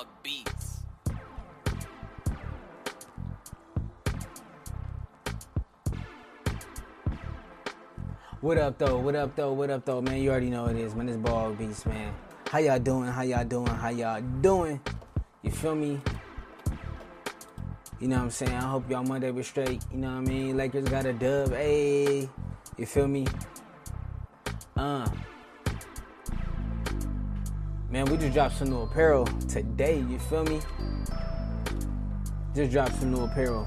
Hog Beats. What up though? What up though? What up though, man? You already know it is, man. It's Ball Beats, man. How y'all doing? How y'all doing? How y'all doing? You feel me? You know what I'm saying? I hope y'all Monday was straight. You know what I mean? Lakers got a dub. Hey, you feel me? Uh. Man, we just dropped some new apparel today. You feel me? Just dropped some new apparel.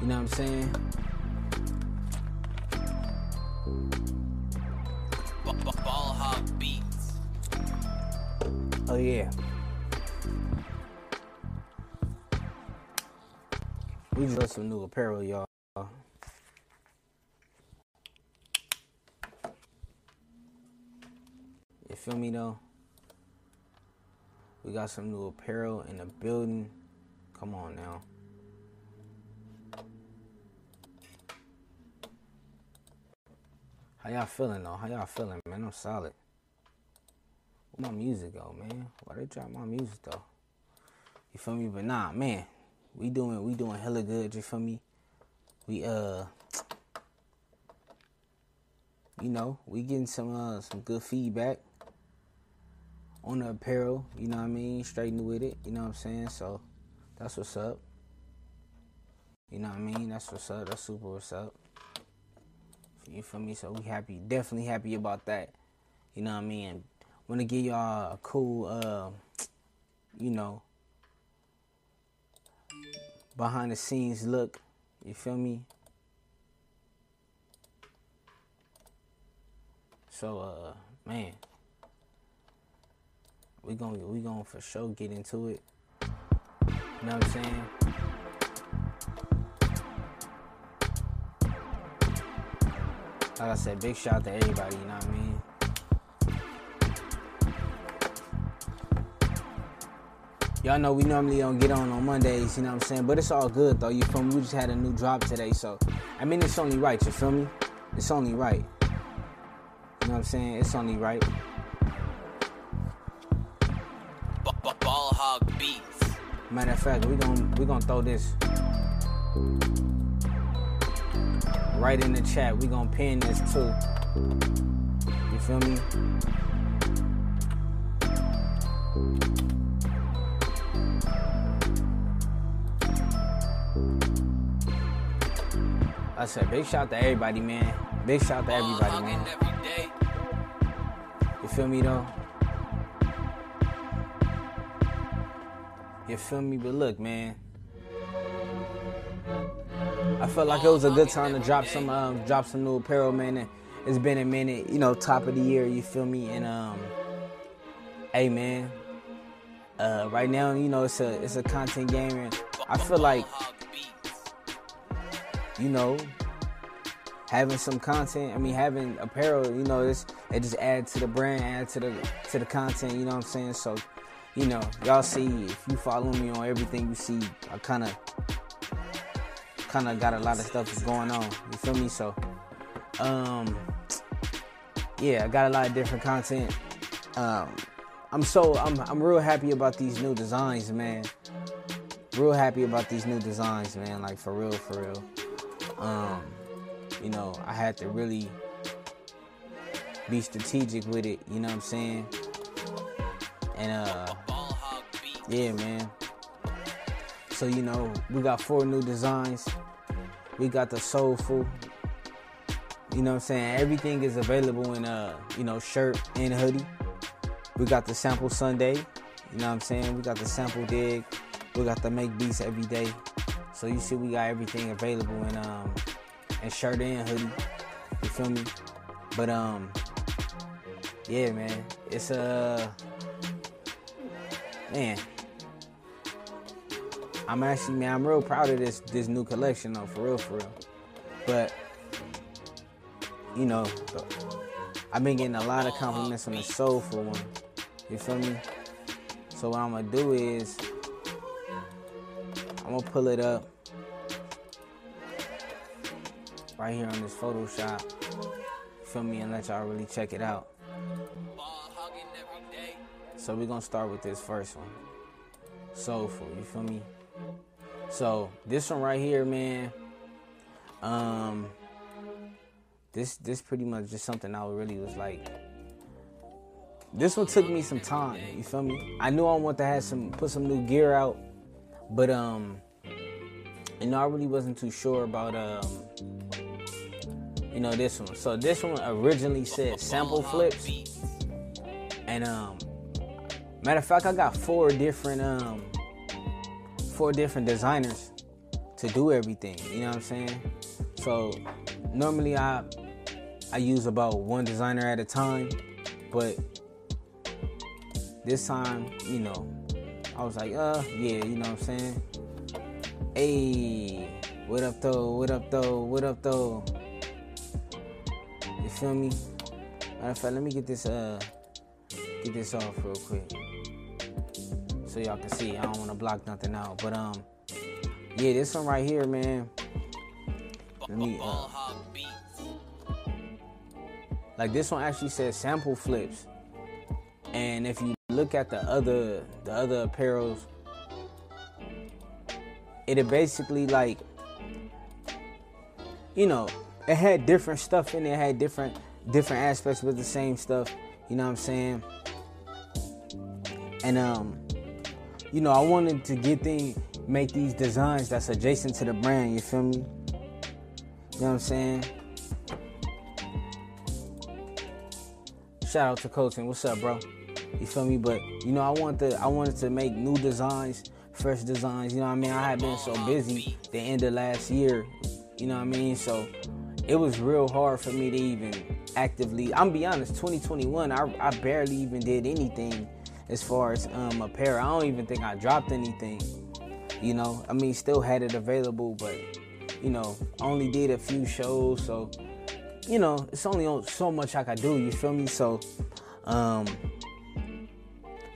You know what I'm saying? Ball Beats. Oh yeah. We just got some new apparel, y'all. You feel me though? We got some new apparel in the building. Come on now. How y'all feeling though? How y'all feeling, man? I'm solid. Where my music go, man? Why they drop my music though? You feel me? But nah, man, we doing we doing hella good. You feel me? We uh, you know, we getting some uh some good feedback on the apparel. You know what I mean? Straighten with it. You know what I'm saying? So that's what's up. You know what I mean? That's what's up. That's super what's up. You feel me? So we happy, definitely happy about that. You know what I mean? Want to give y'all a cool, uh, you know, behind the scenes look. You feel me? So, uh, man, we gonna we gonna for sure get into it. You know what I'm saying? Like I said, big shout out to everybody. You know what I mean? Y'all know we normally don't get on on Mondays, you know what I'm saying? But it's all good though, you feel me? We just had a new drop today, so I mean it's only right, you feel me? It's only right. You know what I'm saying? It's only right. Matter of fact, we gon' we gonna throw this right in the chat. We're gonna pin this too. You feel me? I said big shout to everybody, man. Big shout to everybody, man. You feel me though? You feel me? But look, man. I felt like it was a good time to drop some um drop some new apparel, man. It's been a minute, you know, top of the year, you feel me? And um hey man. Uh right now, you know, it's a it's a content game and I feel like, you know, having some content, I mean having apparel, you know, it's it just adds to the brand, add to the to the content, you know what I'm saying? So, you know, y'all see if you follow me on everything you see, I kinda kinda got a lot of stuff going on. You feel me? So um yeah, I got a lot of different content. Um I'm so I'm I'm real happy about these new designs, man. Real happy about these new designs, man. Like for real, for real. Um, you know, I had to really be strategic with it, you know what I'm saying? And uh. Yeah, man. So you know, we got four new designs. We got the soulful. You know what I'm saying? Everything is available in a, you know, shirt and hoodie. We got the sample Sunday. You know what I'm saying? We got the sample dig. We got the make beats every day. So you see we got everything available in um in shirt and hoodie. You feel me? But um yeah man. It's uh man. I'm actually man, I'm real proud of this this new collection though, for real, for real. But you know, I've been getting a lot of compliments on the soulful one. You feel me? So what I'm gonna do is I'm gonna pull it up right here on this Photoshop. Feel me? And let y'all really check it out. So we're gonna start with this first one. soulful. You feel me? So this one right here, man. Um, this this pretty much just something I really was like. This one took me some time. You feel me? I knew I wanted to have some put some new gear out, but um, you know I really wasn't too sure about um, you know this one. So this one originally said sample flips, and um, matter of fact, I got four different um, four different designers to do everything. You know what I'm saying? So normally I I use about one designer at a time, but this time, you know, I was like, uh, yeah, you know what I'm saying? Hey, what up though? What up though? What up though? You feel me? Matter of fact, let me get this uh get this off real quick. So y'all can see. I don't wanna block nothing out. But um yeah, this one right here, man. Let me uh, like this one actually says sample flips. And if you look at the other the other apparels, it basically like you know, it had different stuff in it, it had different different aspects with the same stuff, you know what I'm saying? And um you know, I wanted to get things make these designs that's adjacent to the brand, you feel me? You know what I'm saying? Shout out to Colton. What's up, bro? You feel me? But you know, I want to I wanted to make new designs, fresh designs. You know what I mean? I had been so busy the end of last year. You know what I mean? So it was real hard for me to even actively. I'm be honest. 2021, I I barely even did anything as far as um apparel. I don't even think I dropped anything. You know, I mean, still had it available, but you know, only did a few shows. So you know, it's only on- so much I could do. You feel me? So, um,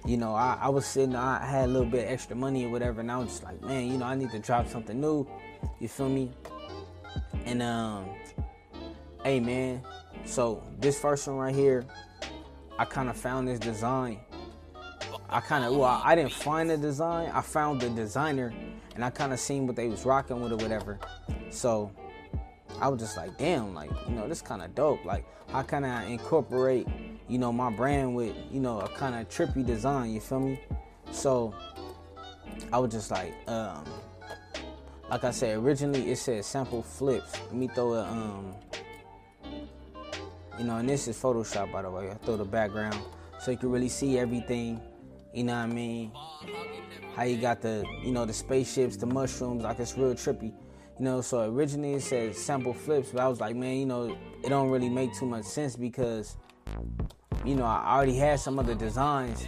you know, I, I was sitting, I had a little bit extra money or whatever, and I was just like, man, you know, I need to drop something new. You feel me? And um, hey, man, so this first one right here, I kind of found this design. I kind of, well, I, didn't find the design. I found the designer, and I kind of seen what they was rocking with or whatever. So I was just like, damn, like, you know, this kind of dope. Like, how can I incorporate, you know, my brand with, you know, a kind of trippy design, you feel me? So, I was just like, um, like I said, originally it said sample flips. Let me throw a, um, you know, and this is Photoshop, by the way. I throw the background so you can really see everything, you know what I mean? How you got the, you know, the spaceships, the mushrooms, like it's real trippy. You know, so originally it said sample flips, but I was like, man, you know, it don't really make too much sense because, you know, I already had some other designs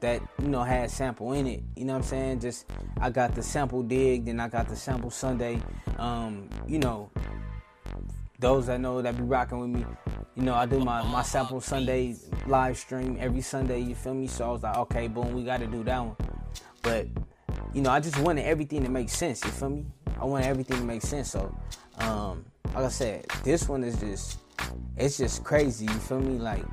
that, you know, had sample in it. You know what I'm saying? Just I got the sample dig, then I got the sample Sunday. Um, you know, those that know that be rocking with me, you know, I do my, my sample Sunday live stream every Sunday, you feel me? So I was like, okay, boom, we gotta do that one. But, you know, I just wanted everything to make sense, you feel me? I wanted everything to make sense. So, um, like I said, this one is just, it's just crazy. You feel me? Like,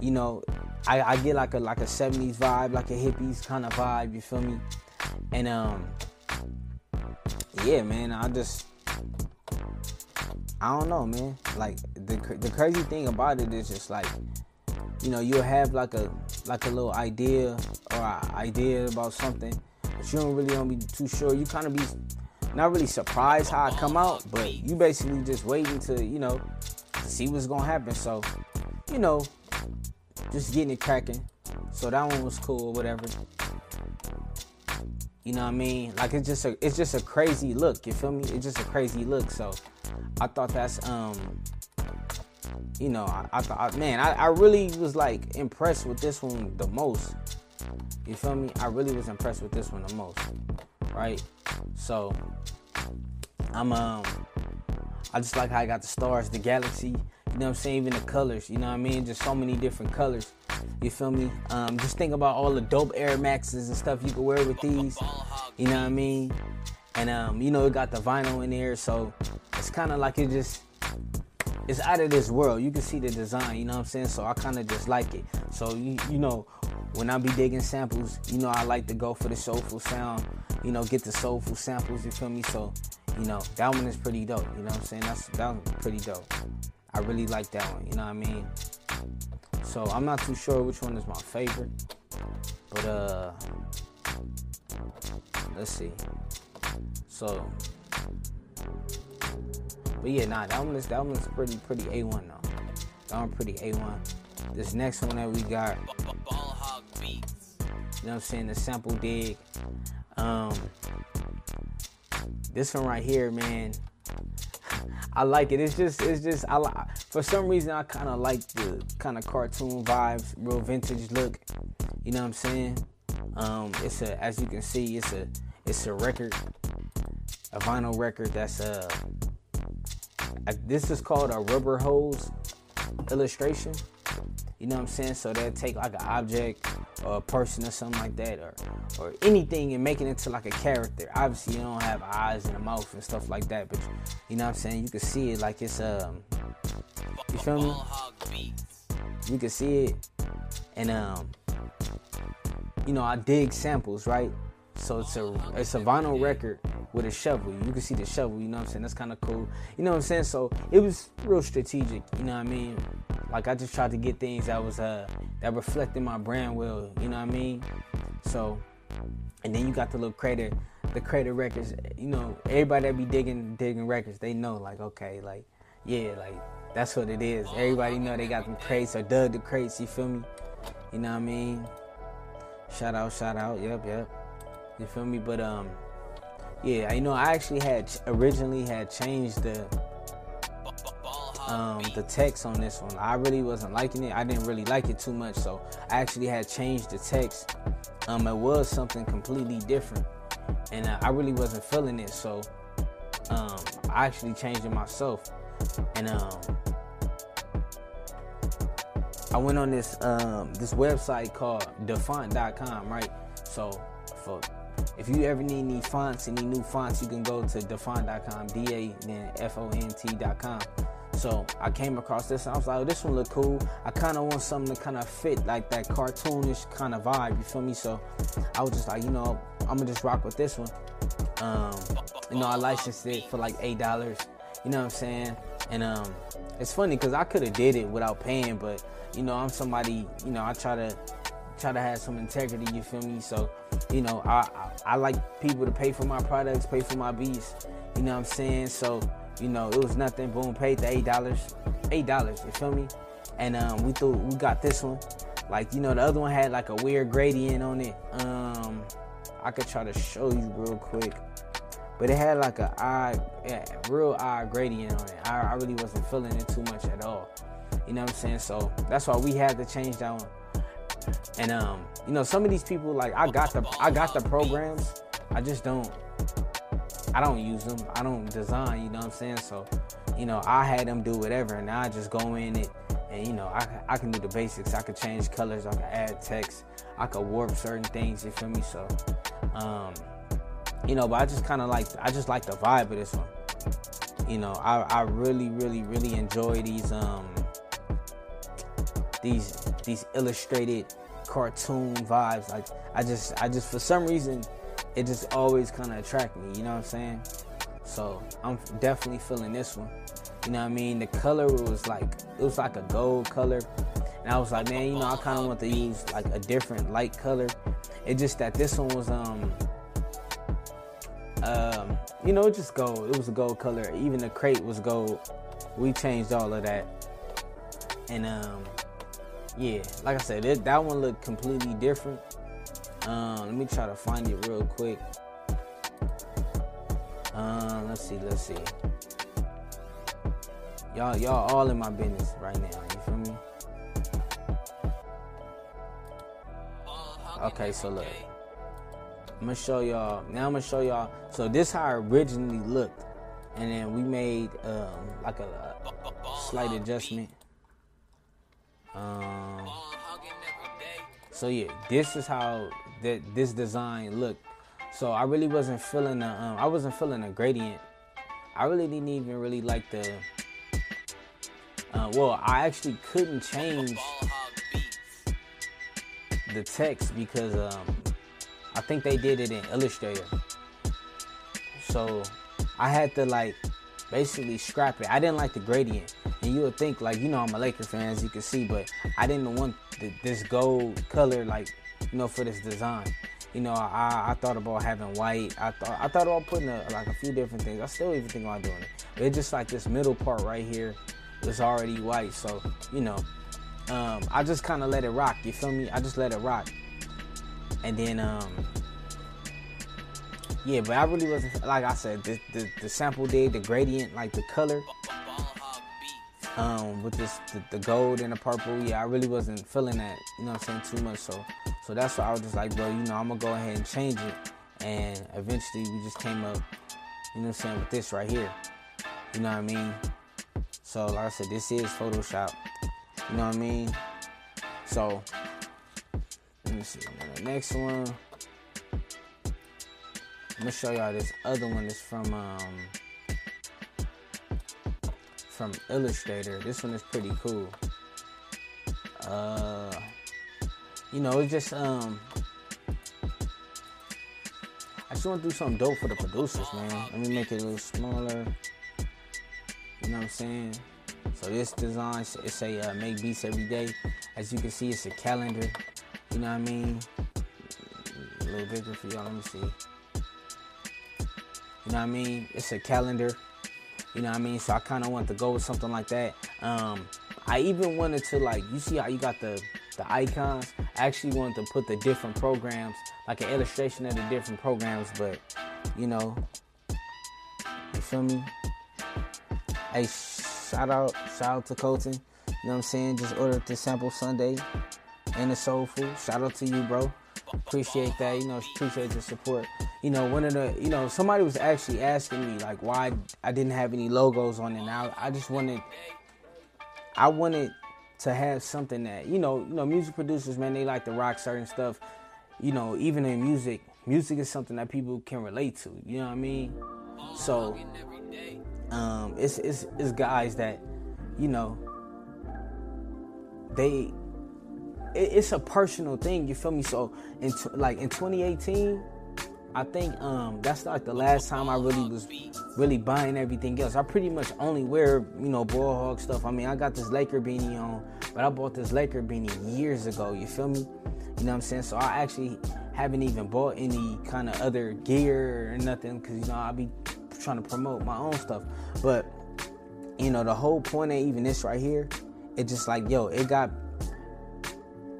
you know, I, I get like a like a '70s vibe, like a hippies kind of vibe. You feel me? And um, yeah, man, I just, I don't know, man. Like the the crazy thing about it is just like, you know, you'll have like a like a little idea or idea about something but you don't really don't be too sure. You kind of be not really surprised how it come out, but you basically just waiting to, you know, see what's gonna happen. So, you know, just getting it cracking. So that one was cool or whatever. You know what I mean? Like it's just a it's just a crazy look, you feel me? It's just a crazy look. So I thought that's um you know, I, I thought man, I, I really was like impressed with this one the most. You feel me? I really was impressed with this one the most. Right? So I'm um I just like how I got the stars, the galaxy, you know what I'm saying, even the colors, you know what I mean? Just so many different colors. You feel me? Um, just think about all the dope Air Maxes and stuff you can wear with these. You know what I mean? And um, you know, it got the vinyl in there, so it's kinda like it just it's out of this world. You can see the design, you know what I'm saying? So I kinda just like it. So you you know, when I be digging samples, you know, I like to go for the soulful sound, you know, get the soulful samples, you feel me? So, you know, that one is pretty dope, you know what I'm saying? That's that one's pretty dope. I really like that one, you know what I mean? So I'm not too sure which one is my favorite. But uh let's see. So But yeah, nah, that one is that one's pretty pretty A1 though. That one pretty A1. This next one that we got Ball hog beats. you know what I'm saying? The sample dig. Um, this one right here, man. I like it. It's just, it's just, I li- for some reason I kind of like the kind of cartoon vibes, real vintage look. You know what I'm saying? Um, it's a, as you can see, it's a, it's a record, a vinyl record that's uh, a, this is called a rubber hose illustration. You know what I'm saying? So they'll take like an object or a person or something like that, or or anything and make it into like a character. Obviously, you don't have eyes and a mouth and stuff like that, but you know what I'm saying? You can see it like it's um, you feel me? You can see it, and um, you know I dig samples, right? So it's a it's a vinyl record with a shovel. You can see the shovel. You know what I'm saying? That's kind of cool. You know what I'm saying? So it was real strategic. You know what I mean? Like I just tried to get things that was uh that reflected my brand well. You know what I mean? So and then you got the little crater, the crater records. You know, everybody that be digging digging records, they know like okay, like yeah, like that's what it is. Everybody know they got them crates or dug the crates. You feel me? You know what I mean? Shout out, shout out. Yep, yep. You feel me? But um, yeah, you know, I actually had originally had changed the um the text on this one. I really wasn't liking it. I didn't really like it too much, so I actually had changed the text. Um, it was something completely different, and uh, I really wasn't feeling it. So, um, I actually changed it myself, and um, I went on this um this website called dafont.com, right? So for if you ever need any fonts, any new fonts, you can go to dafont.com, D-A then F-O-N-T.com. So I came across this and I was like, oh, this one look cool. I kind of want something to kind of fit like that cartoonish kind of vibe. You feel me? So I was just like, you know, I'm gonna just rock with this one. Um, you know, I licensed it for like eight dollars. You know what I'm saying? And um, it's funny because I could have did it without paying, but you know, I'm somebody. You know, I try to try to have some integrity. You feel me? So, you know, I, I I like people to pay for my products, pay for my beats. You know what I'm saying? So, you know, it was nothing. Boom, paid the eight dollars. Eight dollars. You feel me? And um, we thought we got this one. Like you know, the other one had like a weird gradient on it. Um, I could try to show you real quick, but it had like a odd, yeah, real odd gradient on it. I, I really wasn't feeling it too much at all. You know what I'm saying? So that's why we had to change that one. And um, you know, some of these people like I got the I got the programs. I just don't I don't use them. I don't design, you know what I'm saying? So, you know, I had them do whatever and I just go in it and you know, I, I can do the basics. I could change colors, I can add text, I could warp certain things, you feel me? So um you know, but I just kinda like I just like the vibe of this one. You know, I, I really, really, really enjoy these um these these illustrated cartoon vibes. Like I just I just for some reason it just always kind of attract me. You know what I'm saying? So I'm definitely feeling this one. You know what I mean? The color was like it was like a gold color, and I was like, man, you know, I kind of want to use like a different light color. It just that this one was um um you know just gold. It was a gold color. Even the crate was gold. We changed all of that, and um yeah, like I said, it, that one looked completely different. Um, let me try to find it real quick. Um, let's see, let's see. Y'all, y'all all in my business right now. You feel me? Okay, so look. I'm gonna show y'all. Now I'm gonna show y'all. So this how it originally looked, and then we made um like a, a slight adjustment. Um, So yeah, this is how that this design looked. So I really wasn't feeling the um, I wasn't feeling a gradient. I really didn't even really like the. Uh, well, I actually couldn't change the text because um, I think they did it in Illustrator. So I had to like basically scrap it. I didn't like the gradient, and you would think like you know I'm a Laker fan as you can see, but I didn't want this gold color like you know for this design. You know, I, I thought about having white. I thought I thought about putting a, like a few different things. I still even think about doing it. But it's just like this middle part right here is already white. So you know, um, I just kind of let it rock. You feel me? I just let it rock. And then um, yeah, but I really wasn't like I said. The, the, the sample did the gradient, like the color. Um, with this the, the gold and the purple. Yeah, I really wasn't feeling that. You know what I'm saying? Too much. So so that's why I was just like, bro, you know, I'm gonna go ahead and change it. And eventually, we just came up, you know what I'm saying, with this right here. You know what I mean? So like I said, this is Photoshop. You know what I mean? So let me see. The next one. I'm gonna show y'all this other one is from um from Illustrator. This one is pretty cool. Uh you know, it's just um I just want to do something dope for the producers, man. Let me make it a little smaller. You know what I'm saying? So this design, it say uh, make beats every day. As you can see, it's a calendar. You know what I mean? A little bigger for y'all. Let me see. You know what I mean? It's a calendar. You know what I mean? So I kind of want to go with something like that. Um, I even wanted to like, you see how you got the the icons? I actually wanted to put the different programs, like an illustration of the different programs, but you know, you feel me? Hey, shout out, shout out to Colton. You know what I'm saying? Just ordered the sample Sunday and the soulful. Shout out to you, bro. Appreciate that. You know, appreciate the support. You know, one of the, you know, somebody was actually asking me like why I didn't have any logos on it. Now I just wanted, I wanted to have something that, you know, you know, music producers, man, they like to rock certain stuff. You know, even in music, music is something that people can relate to. You know what I mean? So, um, it's, it's it's guys that, you know, they it's a personal thing. You feel me? So in t- like in 2018, I think um that's like the last time I really was really buying everything else. I pretty much only wear you know ball hog stuff. I mean, I got this Laker beanie on, but I bought this Laker beanie years ago. You feel me? You know what I'm saying? So I actually haven't even bought any kind of other gear or nothing because you know I be trying to promote my own stuff. But you know the whole point of even this right here, it just like yo, it got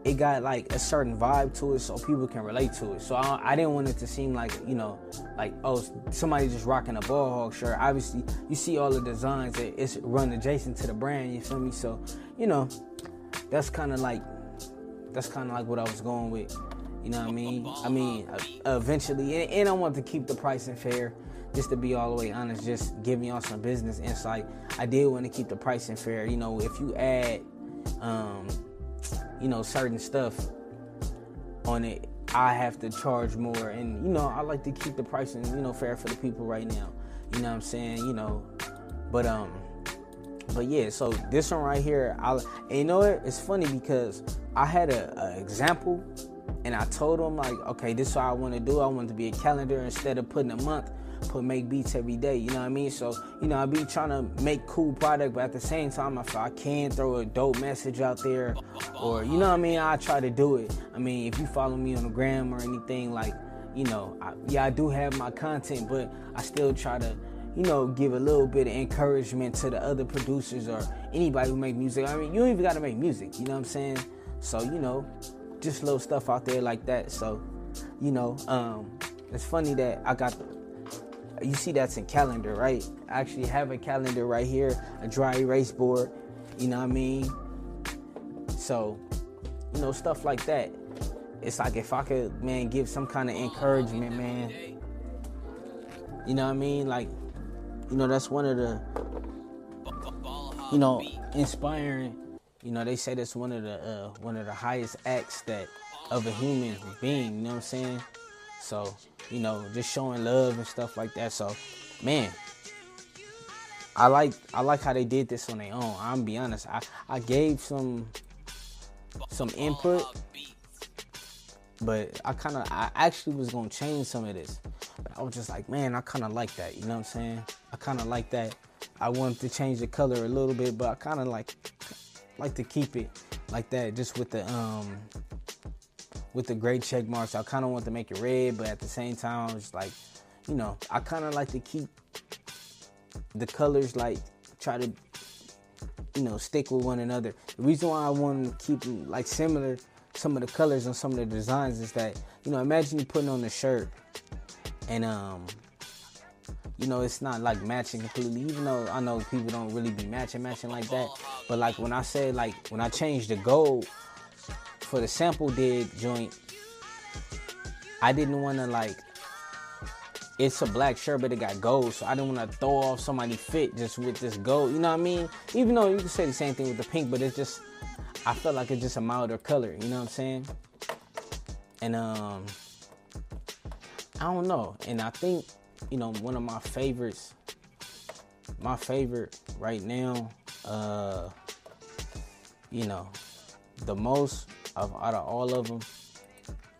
it got like a certain vibe to it so people can relate to it. So I, I didn't want it to seem like, you know, like, oh, somebody just rocking a ball hog shirt. Obviously, you see all the designs, that it's run adjacent to the brand, you feel me? So, you know, that's kind of like, that's kind of like what I was going with. You know what I mean? I mean, uh, eventually, and, and I want to keep the pricing fair. Just to be all the way honest, just giving y'all some business insight. I did want to keep the pricing fair. You know, if you add, um, you know, certain stuff on it, I have to charge more. And, you know, I like to keep the pricing, you know, fair for the people right now. You know what I'm saying? You know, but, um, but yeah, so this one right here, I, and you know? It's funny because I had a, a example and I told him like, okay, this is what I want to do. I want to be a calendar instead of putting a month, put make beats every day. You know what I mean? So you know, I be trying to make cool product, but at the same time, if I can throw a dope message out there, or you know what I mean, I try to do it. I mean, if you follow me on the gram or anything, like, you know, I, yeah, I do have my content, but I still try to. You know, give a little bit of encouragement to the other producers or anybody who make music. I mean, you don't even got to make music. You know what I'm saying? So you know, just little stuff out there like that. So, you know, um, it's funny that I got. You see, that's in calendar, right? I actually have a calendar right here, a dry erase board. You know what I mean? So, you know, stuff like that. It's like if I could, man, give some kind of encouragement, man. You know what I mean? Like, you know, that's one of the, you know, inspiring. You know, they say that's one of the uh, one of the highest acts that of a human being. You know what I'm saying? So, you know, just showing love and stuff like that. So, man, I like I like how they did this on their own. I'm be honest. I I gave some some input, But I kind of, I actually was gonna change some of this. But I was just like, man, I kind of like that. You know what I'm saying? I kind of like that. I wanted to change the color a little bit, but I kind of like like to keep it like that, just with the um with the gray check marks. I kind of want to make it red, but at the same time, I was like, you know, I kind of like to keep the colors like try to you know stick with one another. The reason why I want to keep like similar some of the colors and some of the designs is that you know imagine you putting on a shirt and um you know it's not like matching completely even though i know people don't really be matching matching like that but like when i say like when i change the gold for the sample dig joint i didn't want to like it's a black shirt but it got gold so i didn't want to throw off somebody fit just with this gold you know what i mean even though you can say the same thing with the pink but it's just I felt like it's just a milder color, you know what I'm saying? And um I don't know. And I think, you know, one of my favorites, my favorite right now, uh, you know, the most of out of all of them,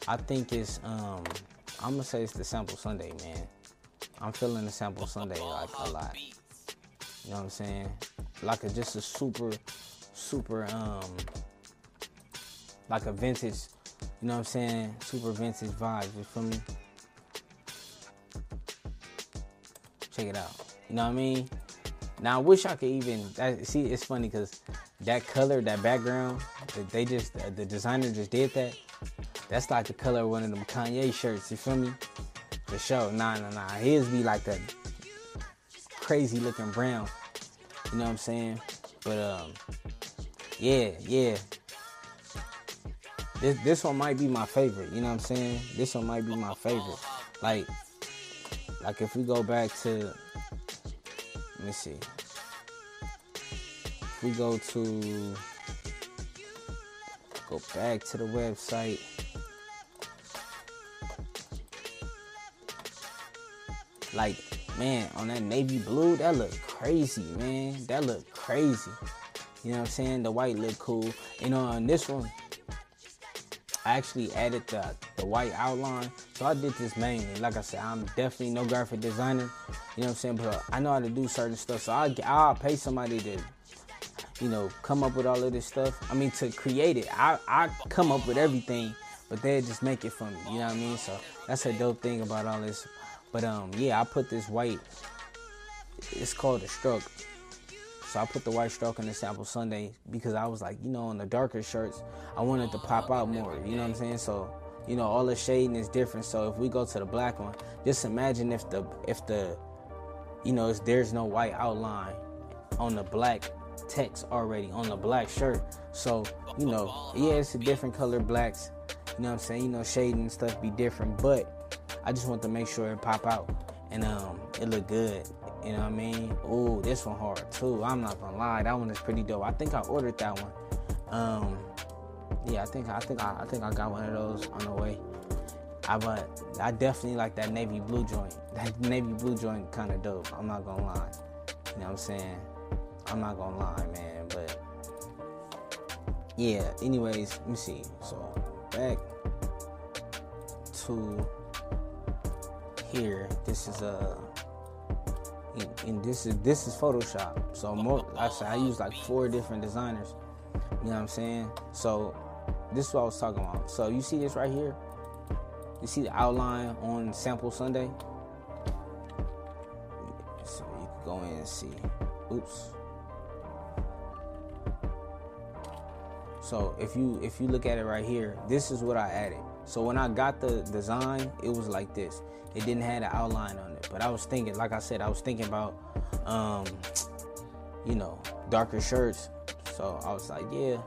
I think it's um I'm gonna say it's the sample Sunday, man. I'm feeling the sample Sunday like a lot. You know what I'm saying? Like a just a super super um like a vintage, you know what I'm saying? Super vintage vibes, you feel me? Check it out. You know what I mean? Now I wish I could even see. It's funny because that color, that background, they just the designer just did that. That's like the color of one of them Kanye shirts. You feel me? For sure. Nah, nah, nah. His be like that crazy looking brown. You know what I'm saying? But um, yeah, yeah. This this one might be my favorite. You know what I'm saying? This one might be my favorite. Like, like if we go back to, let me see. If we go to, go back to the website. Like, man, on that navy blue, that look crazy, man. That look crazy. You know what I'm saying? The white look cool. You know, on this one, I actually added the, the white outline. So I did this mainly. Like I said, I'm definitely no graphic designer. You know what I'm saying? But I know how to do certain stuff. So I, I'll pay somebody to, you know, come up with all of this stuff. I mean, to create it. I, I come up with everything, but they just make it for me. You know what I mean? So that's a dope thing about all this. But um, yeah, I put this white. It's called a stroke. So I put the white stroke on the sample Sunday because I was like, you know, on the darker shirts, I wanted to pop out more. You know what I'm saying? So, you know, all the shading is different. So if we go to the black one, just imagine if the if the, you know, there's no white outline on the black text already on the black shirt. So, you know, yeah, it's a different color blacks. You know what I'm saying? You know, shading and stuff be different, but I just want to make sure it pop out and um it look good. You know what I mean? Ooh, this one hard too. I'm not gonna lie, that one is pretty dope. I think I ordered that one. Um, yeah, I think I think I, I think I got one of those on the way. I but I definitely like that navy blue joint. That navy blue joint kind of dope. I'm not gonna lie. You know what I'm saying? I'm not gonna lie, man. But yeah. Anyways, let me see. So back to here. This is a. Uh, and, and, this is this is Photoshop. So more, I, I use like four different designers. You know what I'm saying? So this is what I was talking about. So you see this right here? You see the outline on Sample Sunday? So you can go in and see. Oops. So if you if you look at it right here, this is what I added. So when I got the design, it was like this. It didn't have an outline on it, but I was thinking, like I said, I was thinking about, um, you know, darker shirts. So I was like, yeah,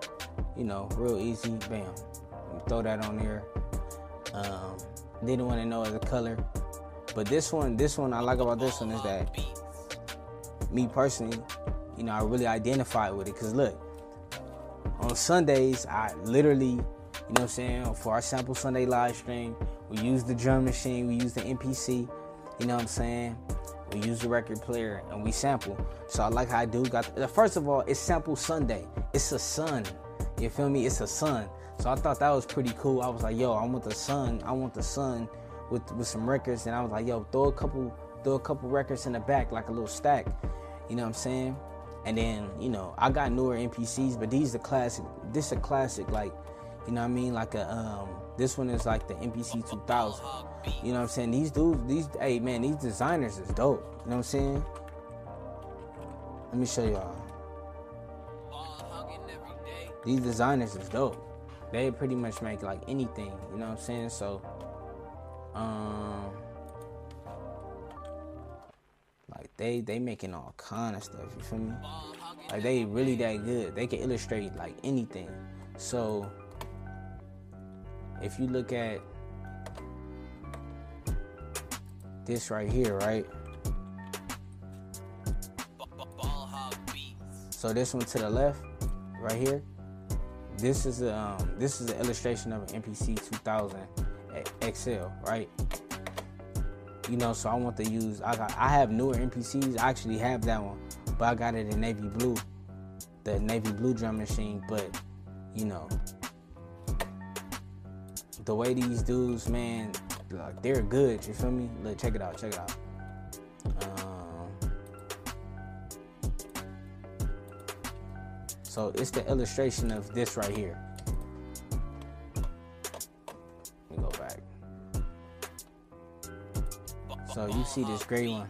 you know, real easy, bam, throw that on there. Um, didn't want to know the color, but this one, this one I like about this one is that me personally, you know, I really identify with it. Cause look, on Sundays, I literally you know what I'm saying? For our Sample Sunday live stream, we use the drum machine, we use the MPC, you know what I'm saying? We use the record player and we sample. So I like how I do got the, first of all, it's Sample Sunday. It's a sun. You feel me? It's a sun. So I thought that was pretty cool. I was like, yo, I want the sun. I want the sun with with some records. And I was like, yo, throw a couple throw a couple records in the back, like a little stack. You know what I'm saying? And then, you know, I got newer MPCs, but these are classic. This a classic, like, you know what I mean? Like a um this one is like the MPC 2000. You know what I'm saying? These dudes, these hey man, these designers is dope. You know what I'm saying? Let me show y'all. These designers is dope. They pretty much make like anything. You know what I'm saying? So, um, they they making all kind of stuff. You feel me? Like they really that good. They can illustrate like anything. So if you look at this right here, right? So this one to the left, right here. This is a um, this is an illustration of an MPC 2000 XL, right? You know, so I want to use. I got. I have newer MPCs. I actually have that one, but I got it in navy blue, the navy blue drum machine. But you know, the way these dudes, man, like they're good. You feel me? Look, check it out. Check it out. Um, So it's the illustration of this right here. So you see this gray one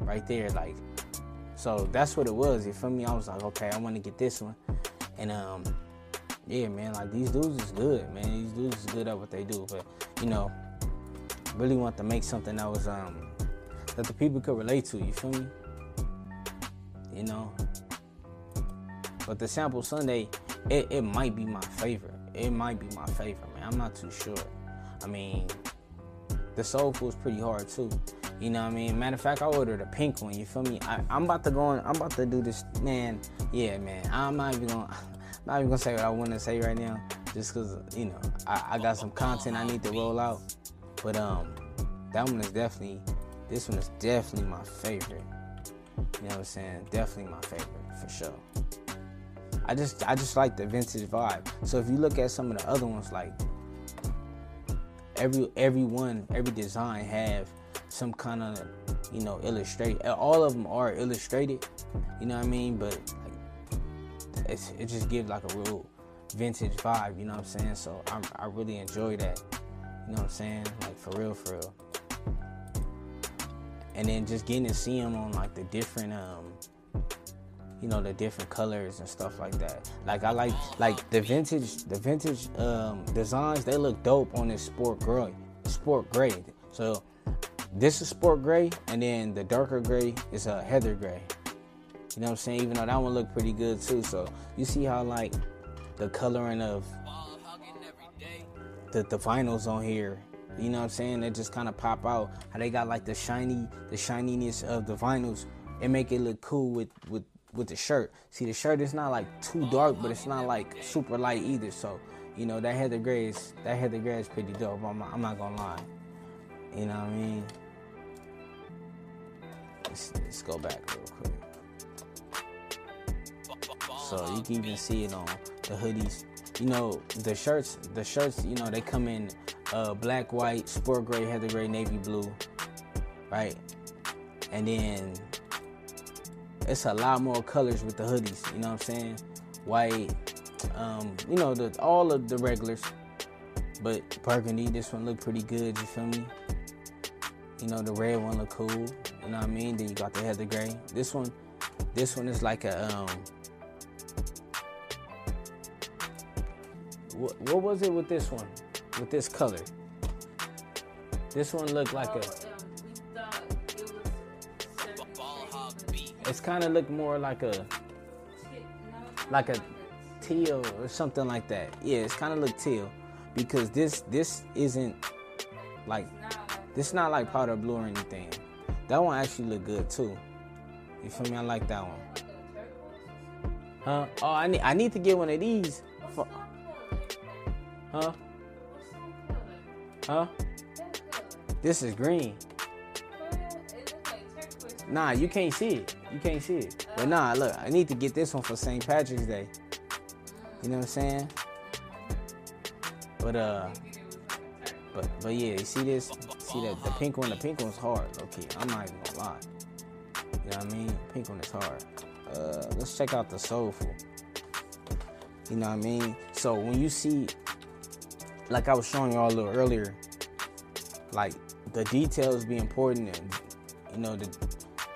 right there, like. So that's what it was. You feel me? I was like, okay, I want to get this one, and um, yeah, man, like these dudes is good, man. These dudes is good at what they do, but you know, really want to make something that was um that the people could relate to. You feel me? You know, but the sample Sunday, it, it might be my favorite. It might be my favorite, man. I'm not too sure. I mean, the soulful is pretty hard too. You know what I mean? Matter of fact, I ordered a pink one. You feel me? I, I'm about to go on. I'm about to do this, man. Yeah, man. I'm not even gonna. I'm not even gonna say what I want to say right now, just cause you know I, I got some content I need to roll out. But um, that one is definitely. This one is definitely my favorite. You know what I'm saying? Definitely my favorite for sure. I just I just like the vintage vibe. So if you look at some of the other ones, like every every one, every design have some kind of you know illustrate. All of them are illustrated. You know what I mean? But like, it just gives like a real vintage vibe. You know what I'm saying? So I I really enjoy that. You know what I'm saying? Like for real, for real. And then just getting to see them on like the different um you know the different colors and stuff like that. Like I like like the vintage the vintage um, designs. They look dope on this sport gray. Sport gray. So this is sport gray, and then the darker gray is a heather gray. You know what I'm saying? Even though that one looked pretty good too. So you see how like the coloring of the, the vinyls on here. You know what I'm saying? They just kind of pop out. How they got like the shiny, the shininess of the vinyls. It make it look cool with with with the shirt. See, the shirt is not like too dark, but it's not like super light either. So, you know that heather gray is that heather gray is pretty dope. I'm, I'm not gonna lie. You know what I mean? Let's, let's go back real quick. So you can even see it on the hoodies. You know, the shirts, the shirts, you know, they come in uh, black, white, sport gray, heather gray, navy blue, right? And then it's a lot more colors with the hoodies, you know what I'm saying? White, um, you know, the all of the regulars. But burgundy, this one look pretty good, you feel me? You know, the red one look cool, you know what I mean? Then you got the heather gray. This one, this one is like a um what, what was it with this one? With this color? This one looked like a. It's kind of looked more like a, like a teal or something like that. Yeah, it's kind of look teal, because this this isn't like this not like powder blue or anything. That one actually look good too. You feel me? I like that one. Huh? Oh, I need I need to get one of these. For, huh? Huh? This is green. Nah, you can't see it. You can't see it. But nah, look, I need to get this one for St. Patrick's Day. You know what I'm saying? But uh, but but yeah, you see this? See that the pink one? The pink one's hard. Okay, I'm not even gonna lie. You know what I mean? Pink one is hard. Uh, let's check out the soulful. You know what I mean? So when you see, like I was showing y'all a little earlier, like the details be important and you know the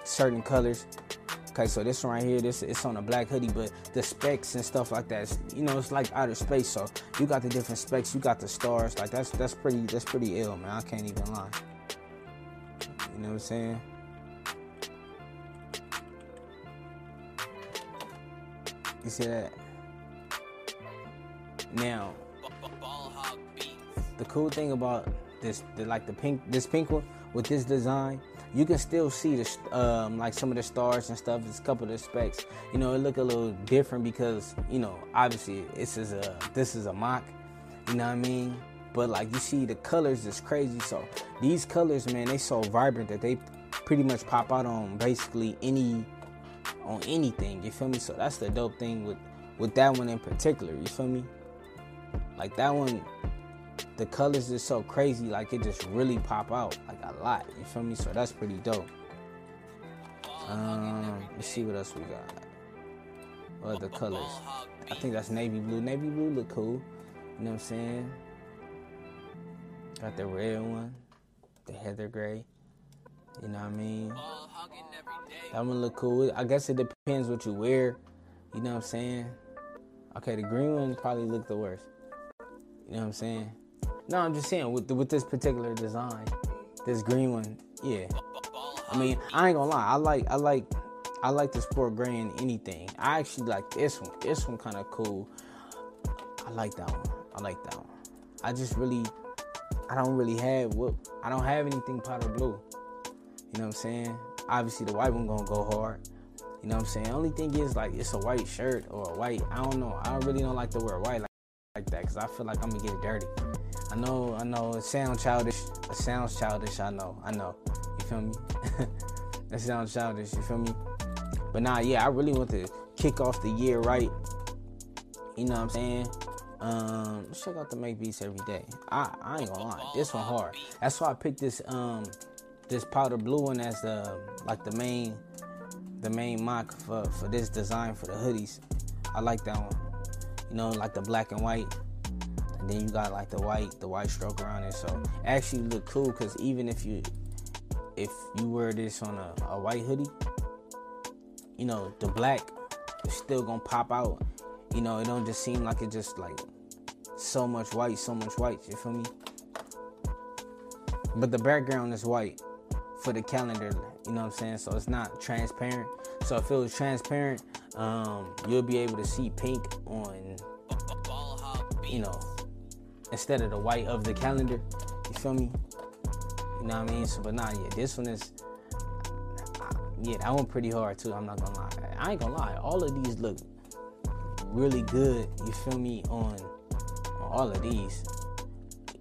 certain colors. Okay, so this one right here, this it's on a black hoodie, but the specs and stuff like that, you know, it's like outer space. So you got the different specs, you got the stars, like that's that's pretty that's pretty ill, man. I can't even lie. You know what I'm saying? You see that? Now, Ball hog beats. the cool thing about this, the, like the pink, this pink one with this design, you can still see the um, like some of the stars and stuff. It's a couple of the specs. You know, it look a little different because you know, obviously this is a this is a mock. You know what I mean? But like you see, the colors is crazy. So these colors, man, they so vibrant that they pretty much pop out on basically any on anything. You feel me? So that's the dope thing with with that one in particular. You feel me? Like that one, the colors is so crazy. Like it just really pop out like a lot. You feel me? So that's pretty dope. Um, let's see what else we got. What other colors? I think that's navy blue. Navy blue look cool. You know what I'm saying? Got the red one, the heather gray. You know what I mean? That one look cool. I guess it depends what you wear. You know what I'm saying? Okay, the green one probably look the worst. You know what I'm saying? No, I'm just saying with with this particular design, this green one, yeah. I mean, I ain't gonna lie. I like I like I like the sport gray in anything. I actually like this one. This one kind of cool. I like that one. I like that one. I just really I don't really have what I don't have anything powder blue. You know what I'm saying? Obviously the white one gonna go hard. You know what I'm saying? Only thing is like it's a white shirt or a white. I don't know. I really don't like to wear white like, like that because I feel like I'm gonna get dirty. I know. I know. It sounds childish. It sounds childish. I know. I know. You feel me? that sounds childish. You feel me? But nah, yeah. I really want to kick off the year right. You know what I'm saying? Um, check out the make beats every day. I, I ain't gonna lie, this one hard. That's why I picked this um this powder blue one as the like the main the main mock for for this design for the hoodies. I like that one. You know, like the black and white. And then you got like the white, the white stroke around it. So actually look cool because even if you if you wear this on a, a white hoodie, you know, the black is still gonna pop out. You know, it don't just seem like it just like so much white, so much white, you feel me? But the background is white for the calendar, you know what I'm saying? So it's not transparent. So if it was transparent, um, you'll be able to see pink on, you know, instead of the white of the calendar. You feel me? You know what I mean? So, but nah, yeah, this one is, yeah, that one pretty hard too. I'm not gonna lie. I ain't gonna lie. All of these look really good. You feel me? On, on all of these.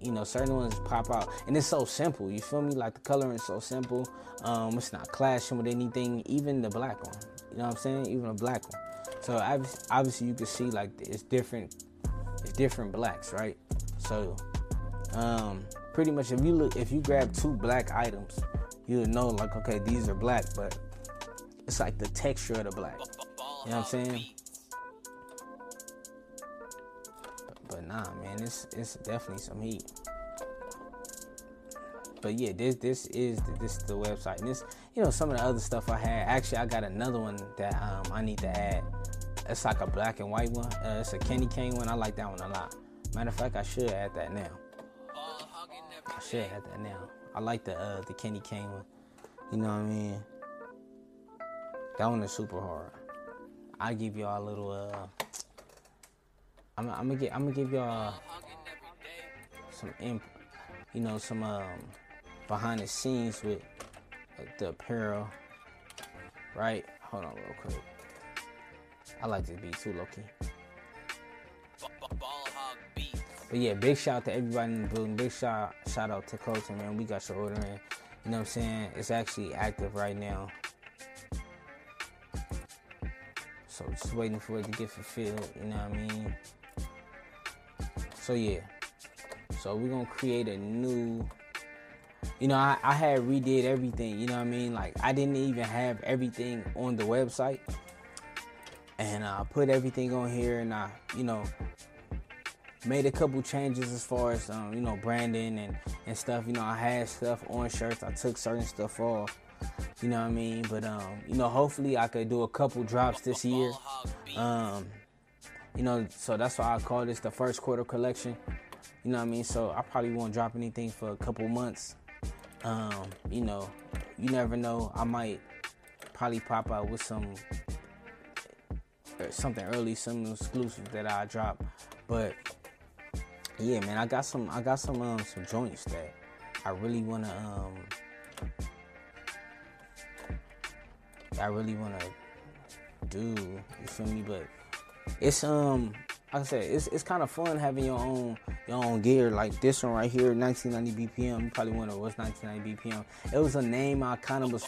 You know, certain ones pop out, and it's so simple. You feel me? Like the coloring is so simple. Um, it's not clashing with anything. Even the black one. You know what I'm saying? Even a black one. So obviously, you can see like it's different. It's different blacks, right? So, um, pretty much if you look, if you grab two black items, you'll know like okay, these are black, but it's like the texture of the black. You know what I'm saying? Nah, man, it's it's definitely some heat. But yeah, this this is the, this is the website. And this, you know, some of the other stuff I had. Actually, I got another one that um, I need to add. It's like a black and white one. Uh, it's a candy cane one. I like that one a lot. Matter of fact, I should add that now. I should add that now. I like the uh, the candy cane one. You know what I mean? That one is super hard. I give y'all a little. Uh, I'm, I'm gonna get. I'm gonna give y'all some imp, you know, some um, behind the scenes with the apparel. Right? Hold on, real quick. I like this beat too, beats. But yeah, big shout out to everybody in the building. Big shout shout out to Colton, man. We got your order in. You know what I'm saying? It's actually active right now. So just waiting for it to get fulfilled. You know what I mean? So yeah, So we're gonna create a new. You know, I, I had redid everything. You know what I mean? Like I didn't even have everything on the website, and I put everything on here, and I, you know, made a couple changes as far as um, you know branding and and stuff. You know, I had stuff on shirts. I took certain stuff off. You know what I mean? But um, you know, hopefully I could do a couple drops this year. Um, you know, so that's why I call this the first quarter collection. You know what I mean? So I probably won't drop anything for a couple months. Um, you know, you never know. I might probably pop out with some something early, some exclusive that I drop. But yeah, man, I got some I got some um some joints that I really wanna um I really wanna do. You feel me? But it's um like I said, it's it's kind of fun having your own your own gear like this one right here, 1990 BPM. You probably wonder what's 1990 BPM. It was a name I kind of was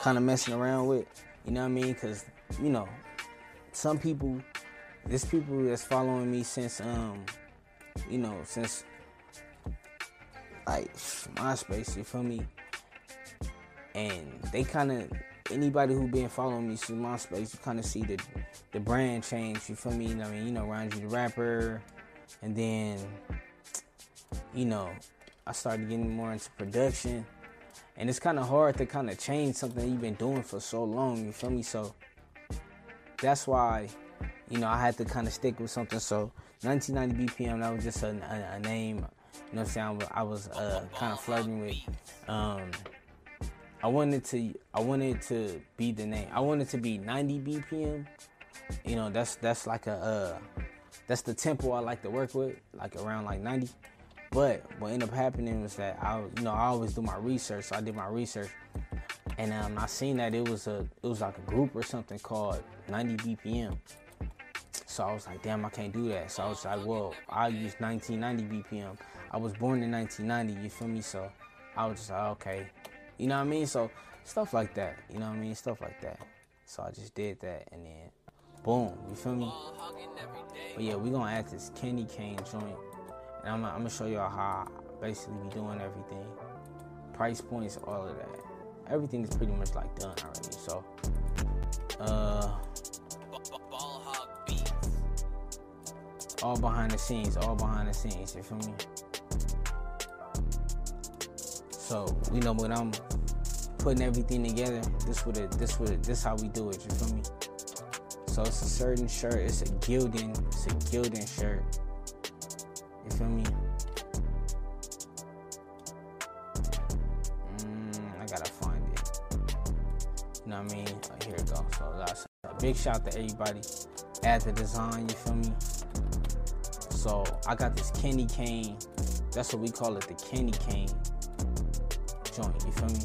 kind of messing around with. You know what I mean? Cause you know, some people, there's people that's following me since um, you know, since like MySpace. You feel me? And they kind of anybody who been following me since MySpace, you kind of see the the brand change. You feel me? I mean, you know, Randy the rapper, and then you know, I started getting more into production, and it's kind of hard to kind of change something you've been doing for so long. You feel me? So that's why, you know, I had to kind of stick with something. So 1990 BPM, that was just a, a, a name. You know what I'm saying? I was uh, kind of flirting with. Um, I wanted to I wanted to be the name. I wanted to be 90 BPM. You know, that's that's like a uh that's the tempo I like to work with, like around like 90. But what ended up happening was that I you know, I always do my research. So I did my research and um, I seen that it was a it was like a group or something called 90 BPM. So I was like, damn, I can't do that. So I was like, well, I use 1990 BPM. I was born in 1990, you feel me? So I was just like, okay, you know what I mean? So stuff like that. You know what I mean? Stuff like that. So I just did that and then boom, you feel me? But yeah, we gonna add this candy cane joint. And I'm, I'm gonna show y'all how I basically be doing everything. Price points, all of that. Everything is pretty much like done already. So uh all behind the scenes, all behind the scenes, you feel me? So you know when I'm putting everything together, this would this would this how we do it. You feel me? So it's a certain shirt. It's a Gildan. It's a Gildan shirt. You feel me? Mm, I gotta find it. You know what I mean? Here it goes. So that's a big shout to everybody at the design. You feel me? So I got this candy cane. That's what we call it, the candy cane joint. You feel me?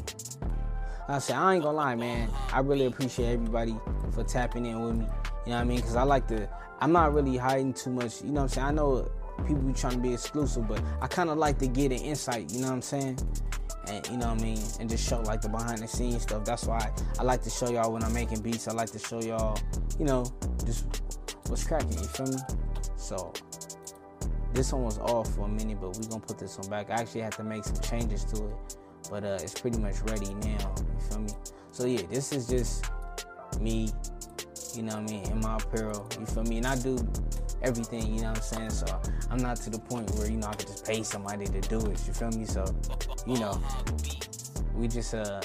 I said, I ain't gonna lie, man. I really appreciate everybody for tapping in with me. You know what I mean? Because I like to, I'm not really hiding too much. You know what I'm saying? I know people be trying to be exclusive, but I kind of like to get an insight. You know what I'm saying? And you know what I mean? And just show like the behind the scenes stuff. That's why I like to show y'all when I'm making beats. I like to show y'all, you know, just what's cracking. You feel me? So this one was off for a minute, but we're gonna put this one back. I actually had to make some changes to it but uh, it's pretty much ready now. You feel me? So yeah, this is just me. You know what I mean? In my apparel. You feel me? And I do everything. You know what I'm saying? So I'm not to the point where you know I could just pay somebody to do it. You feel me? So you know, we just uh,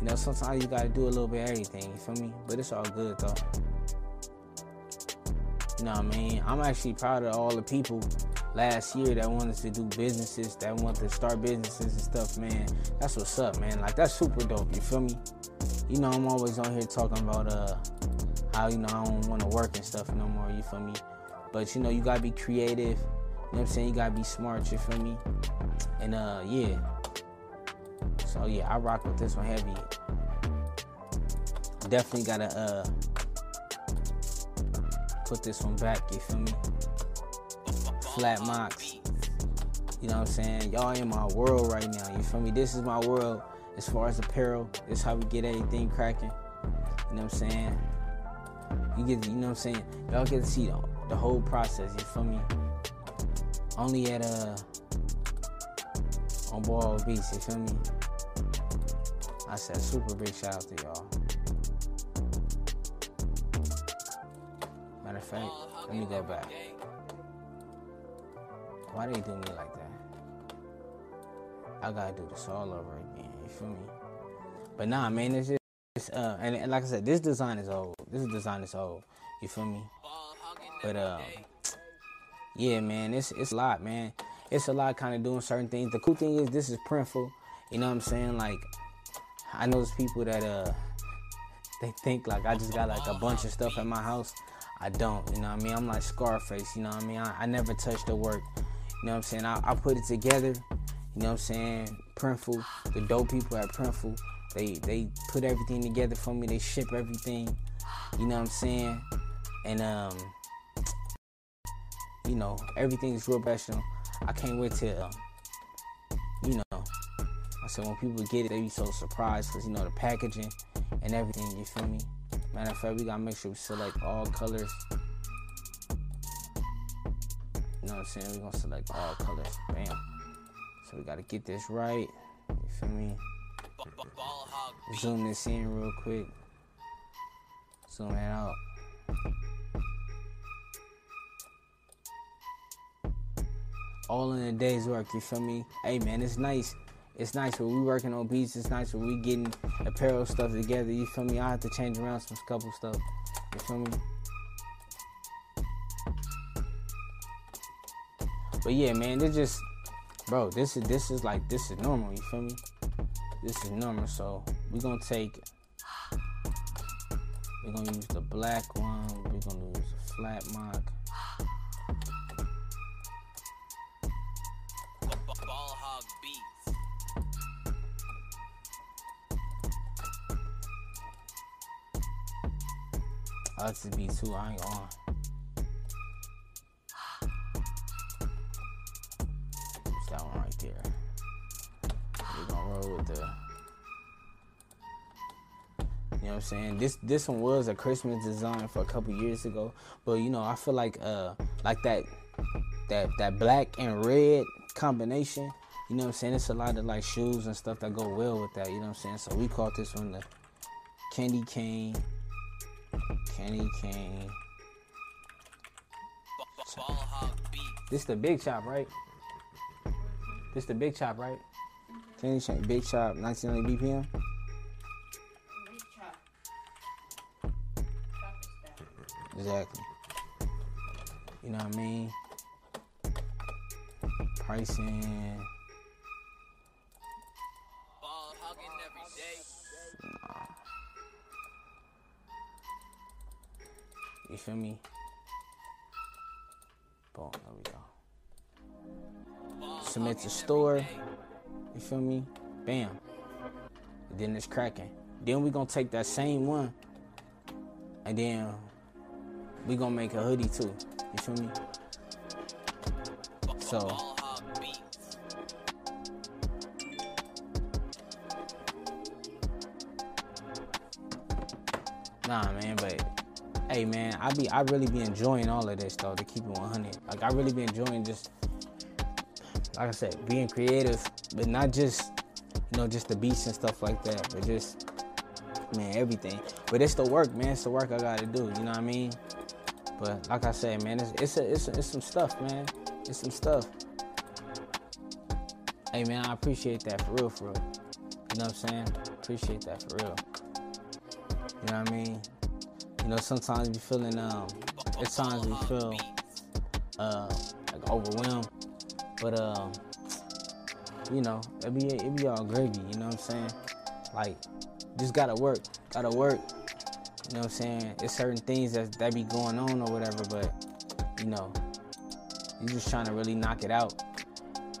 you know, sometimes you gotta do a little bit of everything. You feel me? But it's all good though. You know what I mean? I'm actually proud of all the people last year that wanted to do businesses, that wanted to start businesses and stuff, man. That's what's up, man. Like that's super dope. You feel me? You know, I'm always on here talking about uh how you know I don't want to work and stuff no more. You feel me? But you know, you gotta be creative. You know what I'm saying? You gotta be smart. You feel me? And uh, yeah. So yeah, I rock with this one heavy. Definitely gotta uh put this one back. You feel me? Flat Mox. You know what I'm saying? Y'all in my world right now. You feel me? This is my world as far as apparel. This is how we get everything cracking. You know what I'm saying? You get, you know what I'm saying? Y'all get to see the, the whole process. You feel me? only at uh on Ball Beats, you feel me? I said super big shout out to y'all. Matter of fact, let me go back. Why they do me like that? I gotta do this all over again. You feel me? But nah, man, it's just uh, and, and like I said, this design is old. This design is old. You feel me? But um, yeah, man, it's it's a lot, man. It's a lot, kind of doing certain things. The cool thing is this is printful. You know what I'm saying? Like, I know there's people that uh, they think like I just got like a bunch of stuff at my house. I don't. You know what I mean? I'm like Scarface. You know what I mean? I, I never touch the work. You know what I'm saying? I, I put it together. You know what I'm saying? Printful. The dope people at Printful. They they put everything together for me. They ship everything. You know what I'm saying? And um, you know, everything is real professional. I can't wait to, um, you know, I said when people get it, they be so surprised because you know the packaging and everything. You feel me? Matter of fact, we gotta make sure we select all colors. You know what I'm saying? We're gonna select all colors. Bam. So we gotta get this right. You feel me? Zoom this in real quick. Zoom that out. All in a day's work, you feel me? Hey man, it's nice. It's nice when we working on beats. It's nice when we getting apparel stuff together. You feel me? I have to change around some couple stuff. You feel me? But yeah, man, it's just, bro. This is this is like this is normal. You feel me? This is normal. So we gonna take. We're gonna use the black one. We're gonna use a flat mock. Like to be too. I ain't on. Saying? This this one was a Christmas design for a couple years ago, but you know I feel like uh like that that that black and red combination. You know what I'm saying? It's a lot of like shoes and stuff that go well with that. You know what I'm saying? So we called this one the candy cane. Candy cane. This the big chop, right? This the big chop, right? Candy cane, big chop, 1990 BPM. Exactly. You know what I mean? Pricing. Ball hugging every day. You feel me? Boom, there we go. Submit to store. You feel me? Bam. And then it's cracking. Then we're gonna take that same one, and then we gonna make a hoodie too. You feel me? So-. Nah, man, but hey, man, I be I really be enjoying all of this though. To keep it 100, like I really be enjoying just, like I said, being creative, but not just, you know, just the beats and stuff like that, but just, man, everything. But it's the work, man. It's the work I gotta do. You know what I mean? But like I said, man, it's it's a, it's, a, it's some stuff, man. It's some stuff. Hey, man, I appreciate that for real, for real. You know what I'm saying? Appreciate that for real. You know what I mean? You know, sometimes we feeling um at times we feel uh like overwhelmed. But um you know, it be it be all gravy, you know what I'm saying? Like just gotta work. Gotta work. You know what I'm saying? It's certain things that that be going on or whatever, but you know, you're just trying to really knock it out.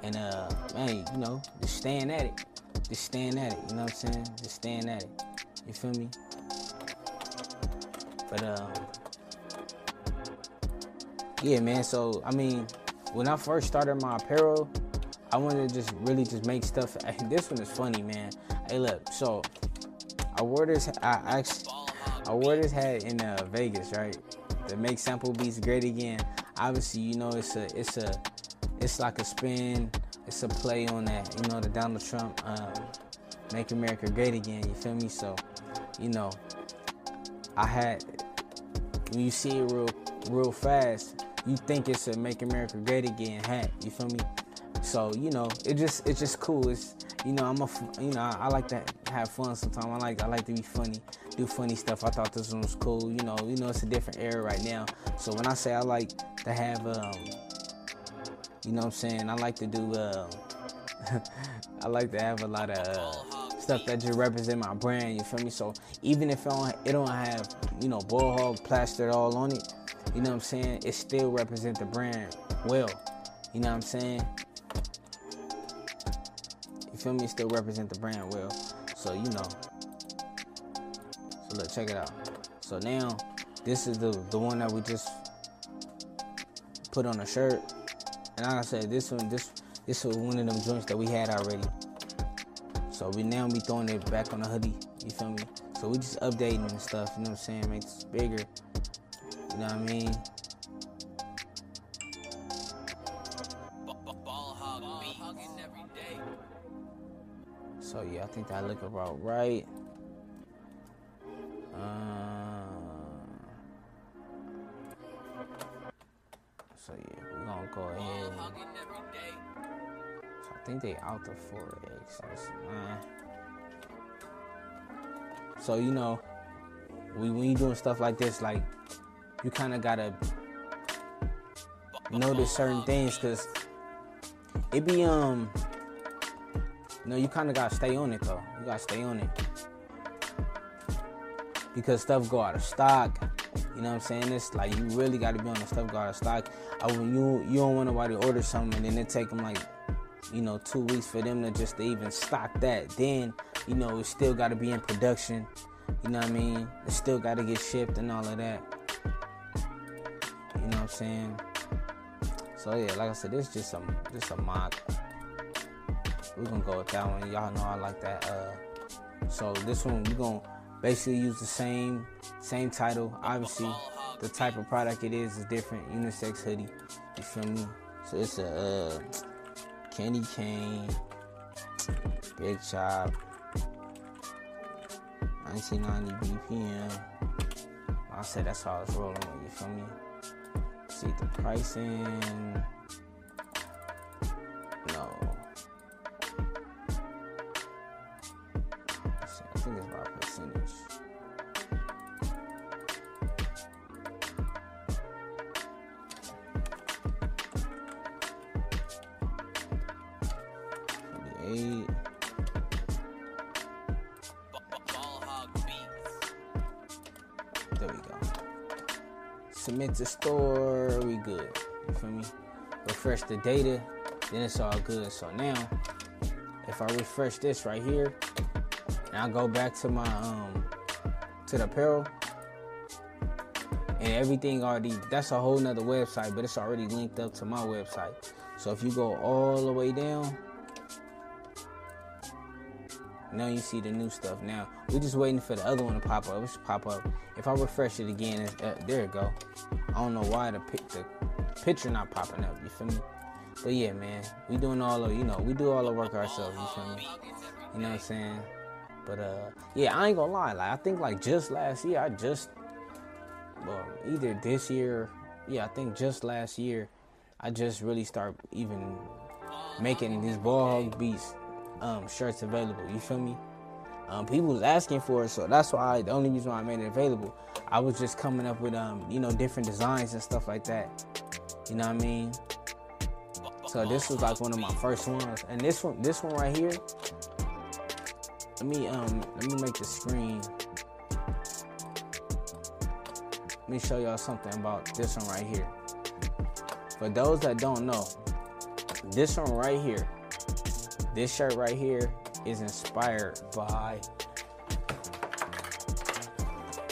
And uh man, you know, just staying at it. Just staying at it, you know what I'm saying? Just staying at it. You feel me? But um, yeah, man. So I mean, when I first started my apparel, I wanted to just really just make stuff. This one is funny, man. Hey, look. So I wore this. I actually This hat in uh, Vegas, right? To make sample beats great again. Obviously, you know it's a it's a it's like a spin. It's a play on that, you know, the Donald Trump um, "Make America Great Again." You feel me? So, you know, I had when you see it real, real fast, you think it's a "Make America Great Again" hat. You feel me? So, you know, it just it's just cool. It's you know, I'm a you know, I, I like to have fun sometimes. I like I like to be funny, do funny stuff. I thought this one was cool. You know, you know, it's a different era right now. So when I say I like to have um you know what I'm saying? I like to do. Uh, I like to have a lot of uh, stuff that just represent my brand. You feel me? So even if it don't, it don't have you know ball hog plastered all on it, you know what I'm saying? It still represent the brand well. You know what I'm saying? Feel me? Still represent the brand well. So you know. So look, check it out. So now this is the the one that we just put on a shirt. And like I said, this one, this this was one of them joints that we had already. So we now be throwing it back on the hoodie. You feel me? So we just updating and stuff. You know what I'm saying? Makes bigger. You know what I mean? Think that look about right. Uh, so yeah, we're gonna go ahead. And- hugging every day. So I think they out the four X. So you know, we, when you doing stuff like this, like you kind of gotta notice certain things, cause it be um, know, you kind of gotta stay on it though. You gotta stay on it because stuff go out of stock. You know what I'm saying? It's like you really got to be on the stuff go out of stock. I, you you don't want nobody to order something and then it take them like you know two weeks for them to just to even stock that. Then you know it still got to be in production. You know what I mean? It still got to get shipped and all of that. You know what I'm saying? So yeah, like I said, this is just some just a mock. We're gonna go with that one. Y'all know I like that. Uh, so this one we're gonna basically use the same same title. Obviously, the type of product it is is different. Unisex hoodie. You feel me? So it's a uh, candy cane, big chop, 1990 BPM. I said that's how I was rolling with. You feel me? See the pricing. No. Submit to store. We good. You feel me? Refresh the data. Then it's all good. So now, if I refresh this right here, and I go back to my um to the apparel, and everything already that's a whole nother website, but it's already linked up to my website. So if you go all the way down, now you see the new stuff. Now we're just waiting for the other one to pop up. It should pop up. If I refresh it again, uh, there it go. I don't know why the pic- the picture not popping up. You feel me? But yeah, man, we doing all of you know we do all the work ourselves. You feel me? You know what I'm saying? But uh, yeah, I ain't gonna lie. Like I think like just last year, I just well either this year, yeah, I think just last year, I just really start even making these ball hog beats um, shirts available. You feel me? Um, people was asking for it, so that's why the only reason why I made it available. I was just coming up with um, you know different designs and stuff like that. You know what I mean? So this was like one of my first ones, and this one, this one right here. Let me um, let me make the screen. Let me show y'all something about this one right here. For those that don't know, this one right here, this shirt right here is inspired by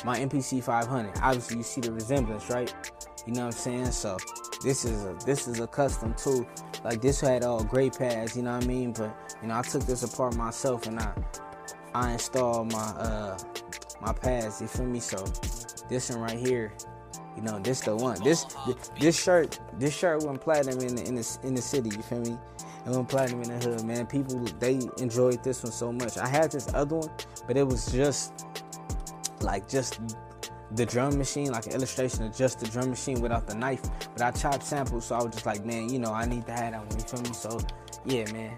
my MPC 500. Obviously, you see the resemblance, right? You know what I'm saying? So this is a this is a custom too. Like this had all gray pads, you know what I mean? But you know, I took this apart myself and I I installed my uh my pads. You feel me? So this one right here, You know, this the one. This this shirt, this shirt went platinum in the in the in the city. You feel me? It went platinum in the hood, man. People they enjoyed this one so much. I had this other one, but it was just like just the drum machine, like an illustration of just the drum machine without the knife. But I chopped samples, so I was just like, man, you know, I need to have that one. You feel me? So yeah, man.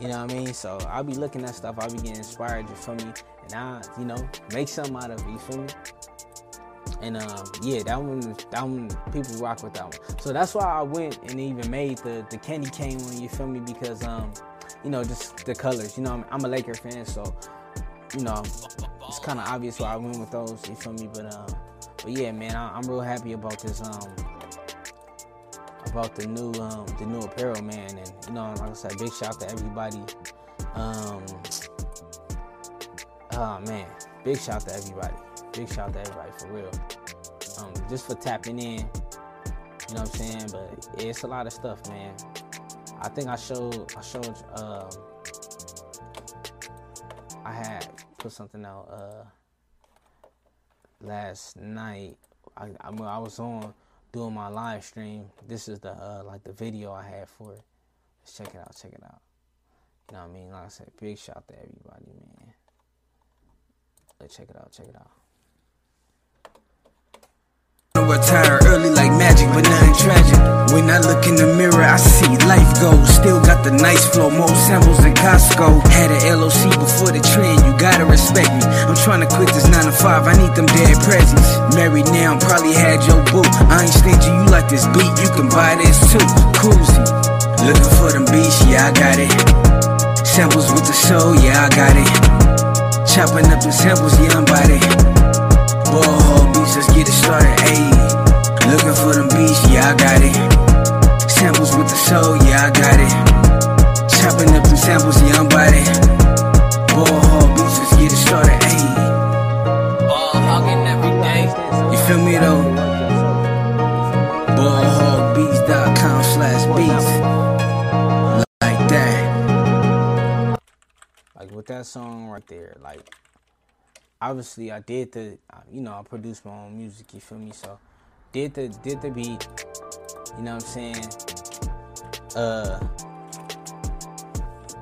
You know what I mean? So I'll be looking at stuff, I'll be getting inspired, you feel me? And I, you know, make something out of it, you feel me? And um, yeah, that one, that one, people rock with that one. So that's why I went and even made the the candy cane one. You feel me? Because um, you know, just the colors. You know, I'm, I'm a Laker fan, so you know, it's kind of obvious why I went with those. You feel me? But um, but yeah, man, I, I'm real happy about this um about the new um the new apparel, man. And you know, like I said, big shout out to everybody. Um, oh man, big shout out to everybody. Big shout out to everybody for real. Um, just for tapping in. You know what I'm saying? But it's a lot of stuff, man. I think I showed I showed um I had put something out uh last night. I I, I was on doing my live stream. This is the uh like the video I had for it. Let's check it out, check it out. You know what I mean? Like I said, big shout to everybody, man. Let's check it out, check it out. Early like magic, but nothing tragic. When I look in the mirror, I see life goes. Still got the nice flow, more samples than Costco. Had a LOC before the trend, you gotta respect me. I'm trying to quit this 9 to 5, I need them dead presents. Married now, probably had your boo. I ain't stingy, you like this beat, you can buy this too. Cruising, looking for them beats, yeah, I got it. Samples with the soul, yeah, I got it. Chopping up the samples, yeah, I'm about it. Ball hog beats, let's get it started, ayy. Looking for them beats, yeah, I got it. Samples with the soul, yeah, I got it. Chopping up the samples, yeah, I'm about it. Ball hog beats, let's get it started, ayy. Ball hogging every day. You feel me though? Ballhogbeats.com slash beats. Like that. like with that song right there like obviously i did the you know i produced my own music you feel me so did the did the beat you know what i'm saying uh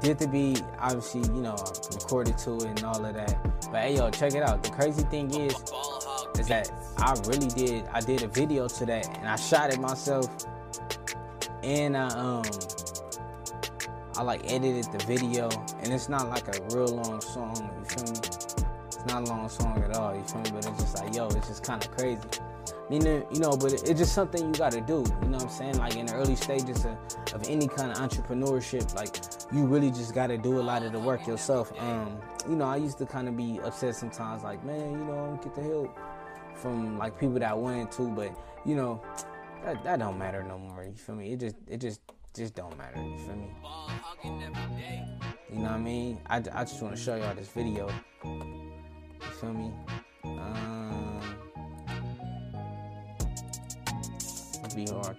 did the beat obviously you know recorded to it and all of that but hey yo check it out the crazy thing is is that I really did I did a video to that and I shot it myself and I um I like edited the video and it's not like a real long song, you feel me? It's not a long song at all, you feel me? But it's just like, yo, it's just kinda crazy. Meaning, you know, but it's just something you gotta do. You know what I'm saying? Like in the early stages of, of any kind of entrepreneurship, like you really just gotta do a lot of the work yourself. Um, you know, I used to kind of be upset sometimes, like, man, you know, I don't get the help from like people that wanted to, but you know, that, that don't matter no more. You feel me? It just it just just don't matter. You feel me? You know what I mean? I, I just want to show y'all this video. You feel me? Um, be hard.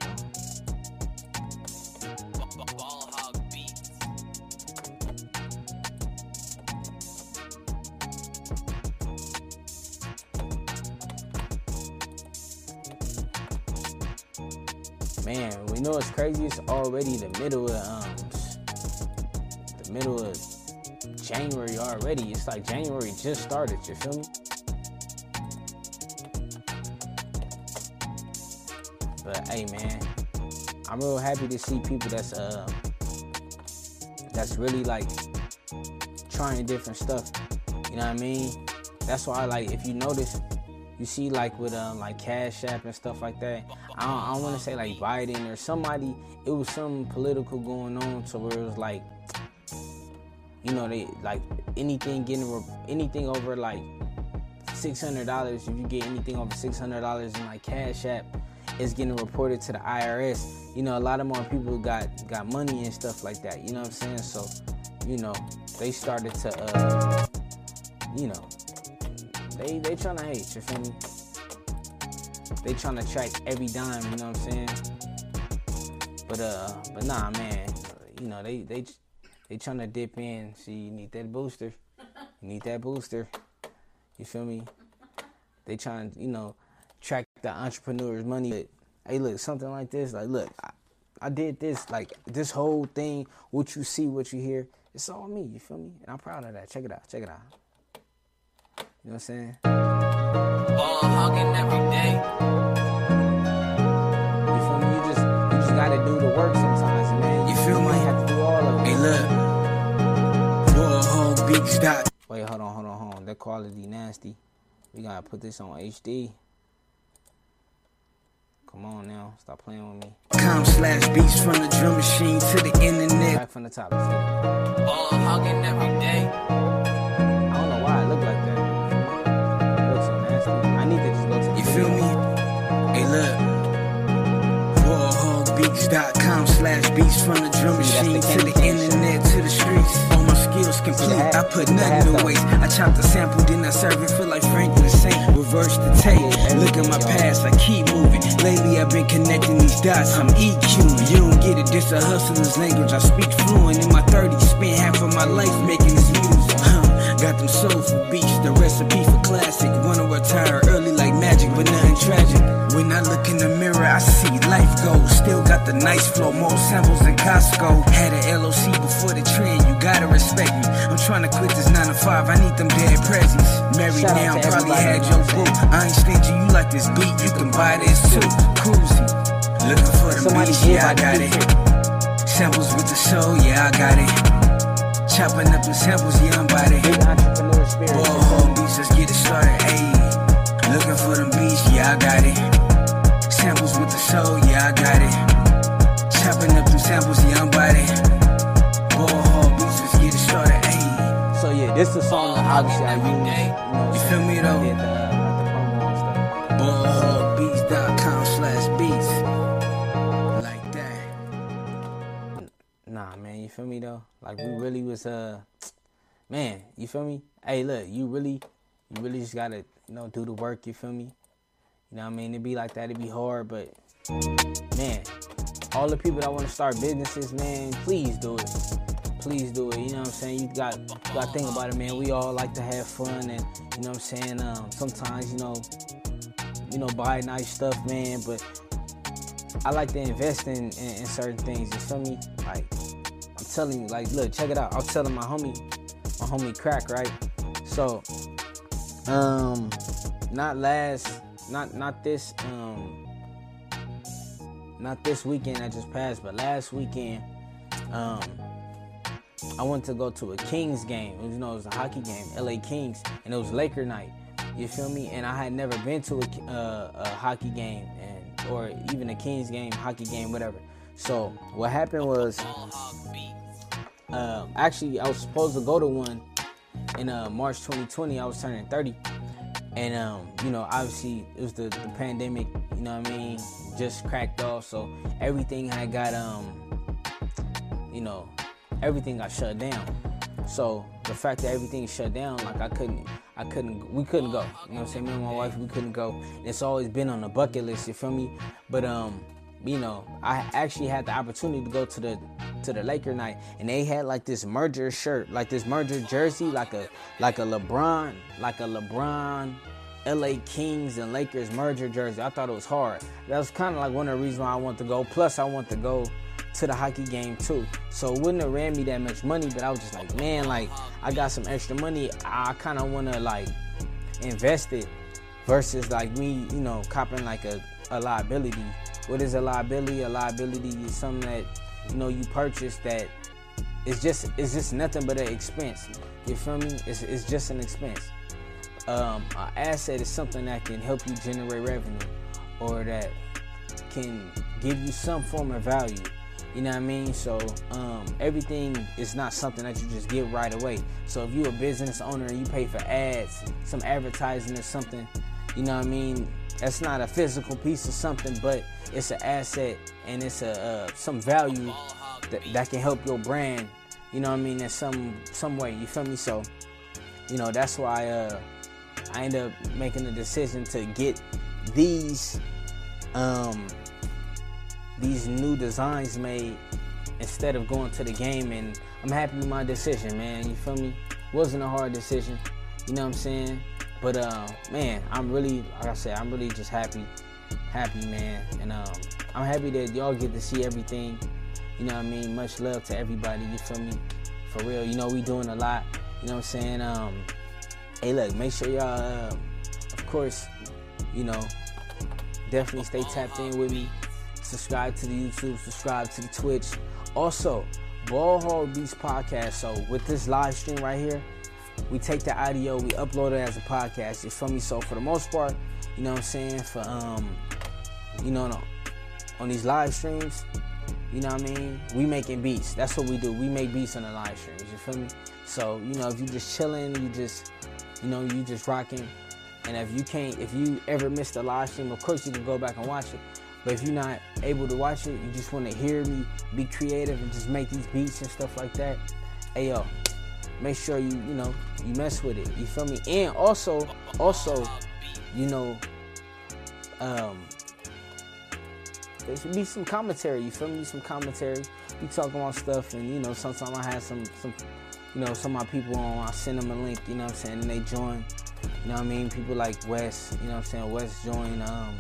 Man, we know it's crazy. It's already the middle of um, the middle of January already. It's like January just started. You feel me? But hey, man, I'm real happy to see people that's uh that's really like trying different stuff. You know what I mean? That's why like if you notice, you see like with um like Cash App and stuff like that. I don't, I don't want to say like Biden or somebody. It was some political going on to where it was like, you know, they like anything getting anything over like six hundred dollars. If you get anything over six hundred dollars in like Cash App, it's getting reported to the IRS. You know, a lot of more people got got money and stuff like that. You know what I'm saying? So, you know, they started to, uh, you know, they they trying to hate. You feel me? They trying to track every dime. You know what I'm saying? But uh, but nah, man. You know, they they they trying to dip in. See, you need that booster. You need that booster. You feel me? They trying, you know, the entrepreneur's money. But, hey, look, something like this, like, look, I, I did this, like, this whole thing, what you see, what you hear, it's all me, you feel me? And I'm proud of that. Check it out, check it out. You know what I'm saying? Ball hogging every day. You feel me? You just, you just gotta do the work sometimes, man. You feel me? You have to do all of it. Hey, look. Ballhogbeats.com Wait, hold on, hold on, hold on. That quality nasty. We gotta put this on HD. Come on now, stop playing with me. Com slash beats from the drum machine to the internet. Back from the top. Let's get. Ball hogging every day. I don't know why it looked like that. It looks so nasty. I need to just go to You feel me? Hey, look. Ballhogbeats.com slash beats from the drum machine to the Kenny King shit. internet to the streets. All my skills complete. I put nothing to waste. I chop the sample, then I serve it. Feel like Franklin Saint. Reverse the tape. Look at my past, I keep moving. Lately, I've been connecting these dots. I'm EQ. You don't get it. This a hustler's language. I speak fluent in my 30s. Spent half of my life making this. Got them soulful beats, the recipe for classic. Wanna retire early like magic, but nothing tragic. When I look in the mirror, I see life goes. Still got the nice flow, more samples than Costco. Had a LOC before the trend, you gotta respect me. I'm trying to quit this 9 to 5, I need them dead presents. Married Shout now, probably had your boo. I ain't stingy, you like this beat, you can buy this too. Cruising, looking for the Somebody beats, yeah, I got it. Samples with the soul, yeah, I got it. Chopping up the samples, yeah, I'm. Big entrepreneur spirit. you feel beats, let's get it started, ayy. Looking for them beats, yeah, I got it. Samples with the soul, yeah, I got it. Chopping up them samples, yeah, I'm about it. Whoa, beats, let's get it started, ayy. So yeah, this is a song that obviously I use. You, know You feel me, though? You feel me though? Like we really was uh, man, you feel me? Hey, look, you really, you really just gotta, you know, do the work. You feel me? You know what I mean? It'd be like that. it'd be hard, but man, all the people that want to start businesses, man, please do it. Please do it. You know what I'm saying? You got, you got to think about it, man. We all like to have fun, and you know what I'm saying. Um, sometimes, you know, you know, buy nice stuff, man, but I like to invest in, in, in certain things. You feel me? Like telling you, like, look, check it out. I was telling my homie, my homie Crack, right? So, um, not last, not not this, um, not this weekend that just passed, but last weekend, um, I went to go to a Kings game. You know, it was a hockey game, LA Kings, and it was Laker night. You feel me? And I had never been to a, uh, a hockey game, and or even a Kings game, hockey game, whatever. So what happened was. Um, actually, I was supposed to go to one in uh, March 2020. I was turning 30, and um, you know, obviously it was the, the pandemic. You know what I mean? Just cracked off, so everything had got um, you know, everything got shut down. So the fact that everything shut down, like I couldn't, I couldn't, we couldn't go. You know what I'm saying? Me and my wife, we couldn't go. It's always been on the bucket list. You feel me? But um, you know, I actually had the opportunity to go to the to the Laker night, and they had like this merger shirt, like this merger jersey, like a like a LeBron, like a LeBron. LA Kings and Lakers merger jersey. I thought it was hard. That was kind of like one of the reasons why I want to go. Plus, I want to go to the hockey game too. So it wouldn't have ran me that much money, but I was just like, man, like I got some extra money. I kind of want to like invest it versus like me, you know, copping like a, a liability. What is a liability? A liability is something that you know you purchase that it's just it's just nothing but an expense. You feel me? It's, it's just an expense. Um, an asset is something that can help you generate revenue or that can give you some form of value. You know what I mean? So um, everything is not something that you just get right away. So if you're a business owner and you pay for ads, some advertising or something, you know what I mean? That's not a physical piece of something, but it's an asset and it's a uh, some value that, that can help your brand. You know what I mean? In some some way. You feel me? So you know that's why uh, I end up making the decision to get these um, these new designs made instead of going to the game and I'm happy with my decision, man. You feel me? Wasn't a hard decision, you know what I'm saying? But uh man, I'm really like I said, I'm really just happy happy, man. And um, I'm happy that y'all get to see everything. You know what I mean? Much love to everybody. You feel me? For real. You know we doing a lot. You know what I'm saying? Um, hey, look, make sure y'all, uh, of course, you know, definitely stay tapped in with me. Subscribe to the YouTube. Subscribe to the Twitch. Also, Ball Hog Beats podcast. So with this live stream right here, we take the audio, we upload it as a podcast. You feel me? So for the most part, you know what I'm saying? For um, you know, no, on these live streams, you know what I mean? We making beats. That's what we do. We make beats on the live streams. You feel me? So you know, if you just chilling, you just, you know, you just rocking. And if you can't, if you ever missed a live stream, of course you can go back and watch it. But if you're not able to watch it, you just want to hear me be creative and just make these beats and stuff like that. Hey yo, make sure you you know you mess with it. You feel me? And also also, you know, um, there should be some commentary. You feel me? Some commentary. We talking about stuff, and you know, sometimes I have some some, you know, some of my people on. I send them a link. You know what I'm saying? And they join. You know what I mean? People like Wes. You know what I'm saying? Wes joined um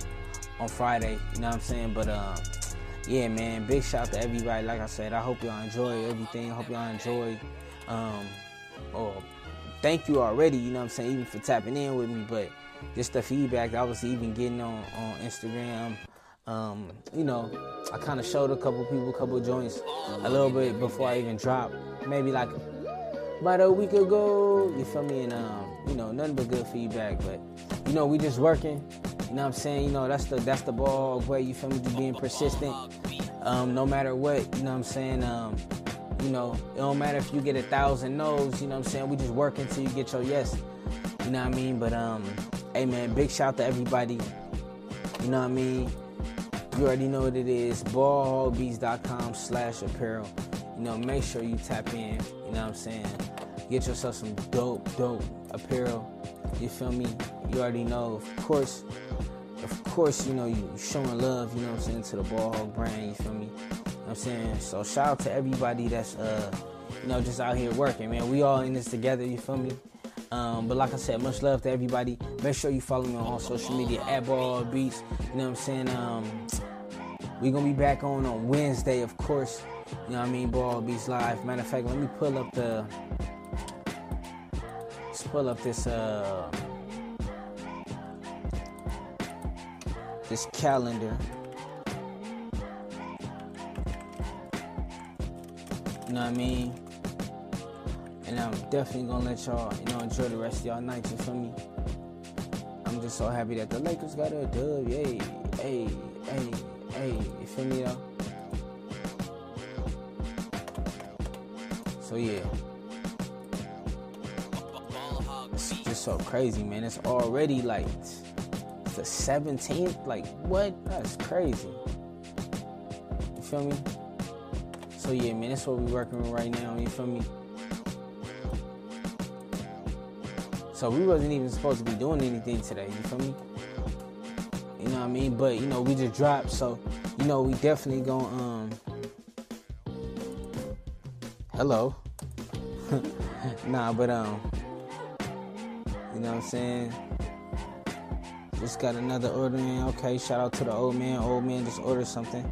on Friday. You know what I'm saying? But um. Yeah, man. Big shout out to everybody. Like I said, I hope y'all enjoy everything. I hope y'all enjoy um, or thank you already, you know what I'm saying, even for tapping in with me, but just the feedback I was even getting on, on Instagram. Um, you know, I kind of showed a couple people, a couple joints a little bit before I even dropped. Maybe like about a week ago, you feel me? And, um, you know, nothing but good feedback, but, you know, we just working. You know what I'm saying? You know, that's the that's the ball way, you feel me? Just being persistent. Um, no matter what, you know what I'm saying? You know, it don't matter if you get a thousand no's, you know what I'm saying? We just work until you get your yes. You know what I mean? But um, hey man, big shout to everybody. You know what I mean? You already know what it is. Ballhogbeats.com slash apparel. You know, make sure you tap in. You know what I'm saying? Get yourself some dope, dope apparel. You feel me? You already know. Of course, of course, you know, you showing love, you know what I'm saying, to the Ball Hog brand, you feel me? You know what I'm saying? So shout out to everybody that's uh, you know, just out here working, man. We all in this together, you feel me? Um, but like I said, much love to everybody. Make sure you follow me on all social media at Ball Beats. You know what I'm saying? Um, we gonna be back on on Wednesday, of course. You know what I mean? Ball Beats live. Matter of fact, let me pull up the let's pull up this uh this calendar. You know what I mean? And I'm definitely gonna let y'all, you know, enjoy the rest of y'all nights. you feel me? I'm just so happy that the Lakers got a dub, yay, hey, hey, hey, you feel me though? So yeah. It's just so crazy, man. It's already like the 17th. Like, what? That's crazy. You feel me? So yeah, man, that's what we're working with right now. You feel me? So we wasn't even supposed to be doing anything today. You feel me? You know what I mean? But you know, we just dropped, so you know, we definitely gonna um. Hello. nah, but um. You know what I'm saying? Just got another order in. Okay, shout out to the old man. Old man just ordered something.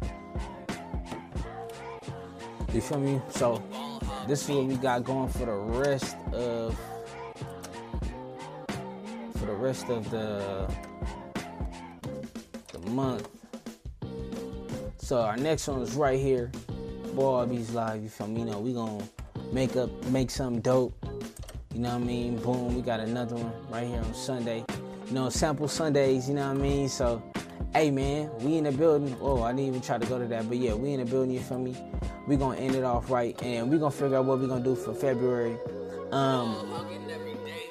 You feel me? So this is what we got going for the rest of for the rest of the the month. So our next one is right here. Beats Live, you feel me? You know, we gonna make up make something dope. You know what I mean? Boom, we got another one right here on Sunday. You know, sample Sundays, you know what I mean? So hey man, we in the building. Oh, I didn't even try to go to that, but yeah, we in the building, you feel me? we gonna end it off right and we gonna figure out what we gonna do for February. Um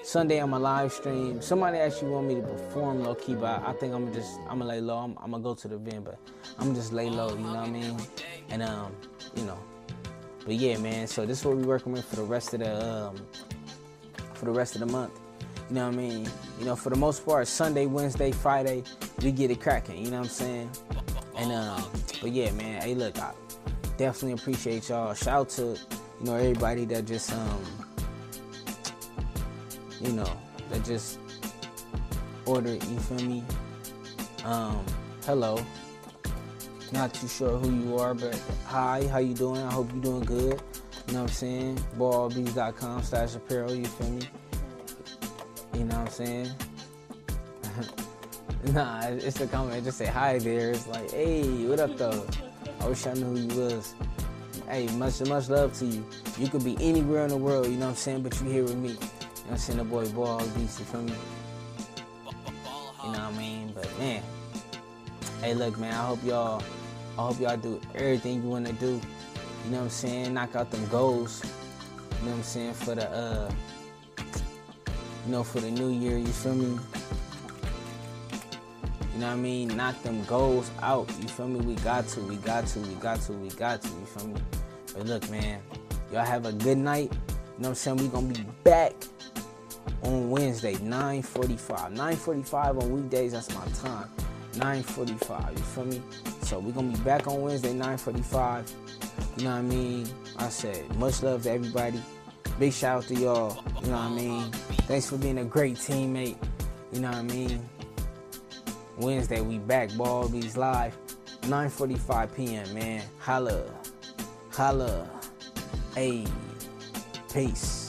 Sunday I'm a live stream. Somebody actually want me to perform low key, but I think I'm just I'm gonna lay low. I'm, I'm gonna go to the event, but I'm just lay low. You know what I mean? And um, you know, but yeah, man. So this is what we working with for the rest of the um, for the rest of the month. You know what I mean? You know, for the most part, Sunday, Wednesday, Friday, we get it cracking. You know what I'm saying? And um, but yeah, man. Hey, look, I definitely appreciate y'all. Shout out to you know everybody that just um you know, that just ordered, you feel me? Um, hello. Not too sure who you are, but hi, how you doing? I hope you're doing good. You know what I'm saying? Ballbees.com slash apparel, you feel me? You know what I'm saying? nah, it's a comment. Just say hi there. It's like, hey, what up though? I wish I knew who you was. Hey, much much love to you. You could be anywhere in the world, you know what I'm saying, but you here with me. You know what I'm saying? The boy Ball Beast, you feel me? You know what I mean? But man, hey, look, man. I hope y'all, I hope y'all do everything you want to do. You know what I'm saying? Knock out them goals. You know what I'm saying for the, uh, you know, for the new year. You feel me? You know what I mean? Knock them goals out. You feel me? We got to. We got to. We got to. We got to. You feel me? But look, man. Y'all have a good night. You know what I'm saying? We gonna be back on Wednesday, 9:45. 9:45 on weekdays. That's my time. 9:45. You feel me? So we gonna be back on Wednesday, 9:45. You know what I mean? I said much love to everybody. Big shout out to y'all. You know what I mean? Thanks for being a great teammate. You know what I mean? Wednesday we back. Ball live. 9:45 p.m. Man, holla, holla, hey, peace.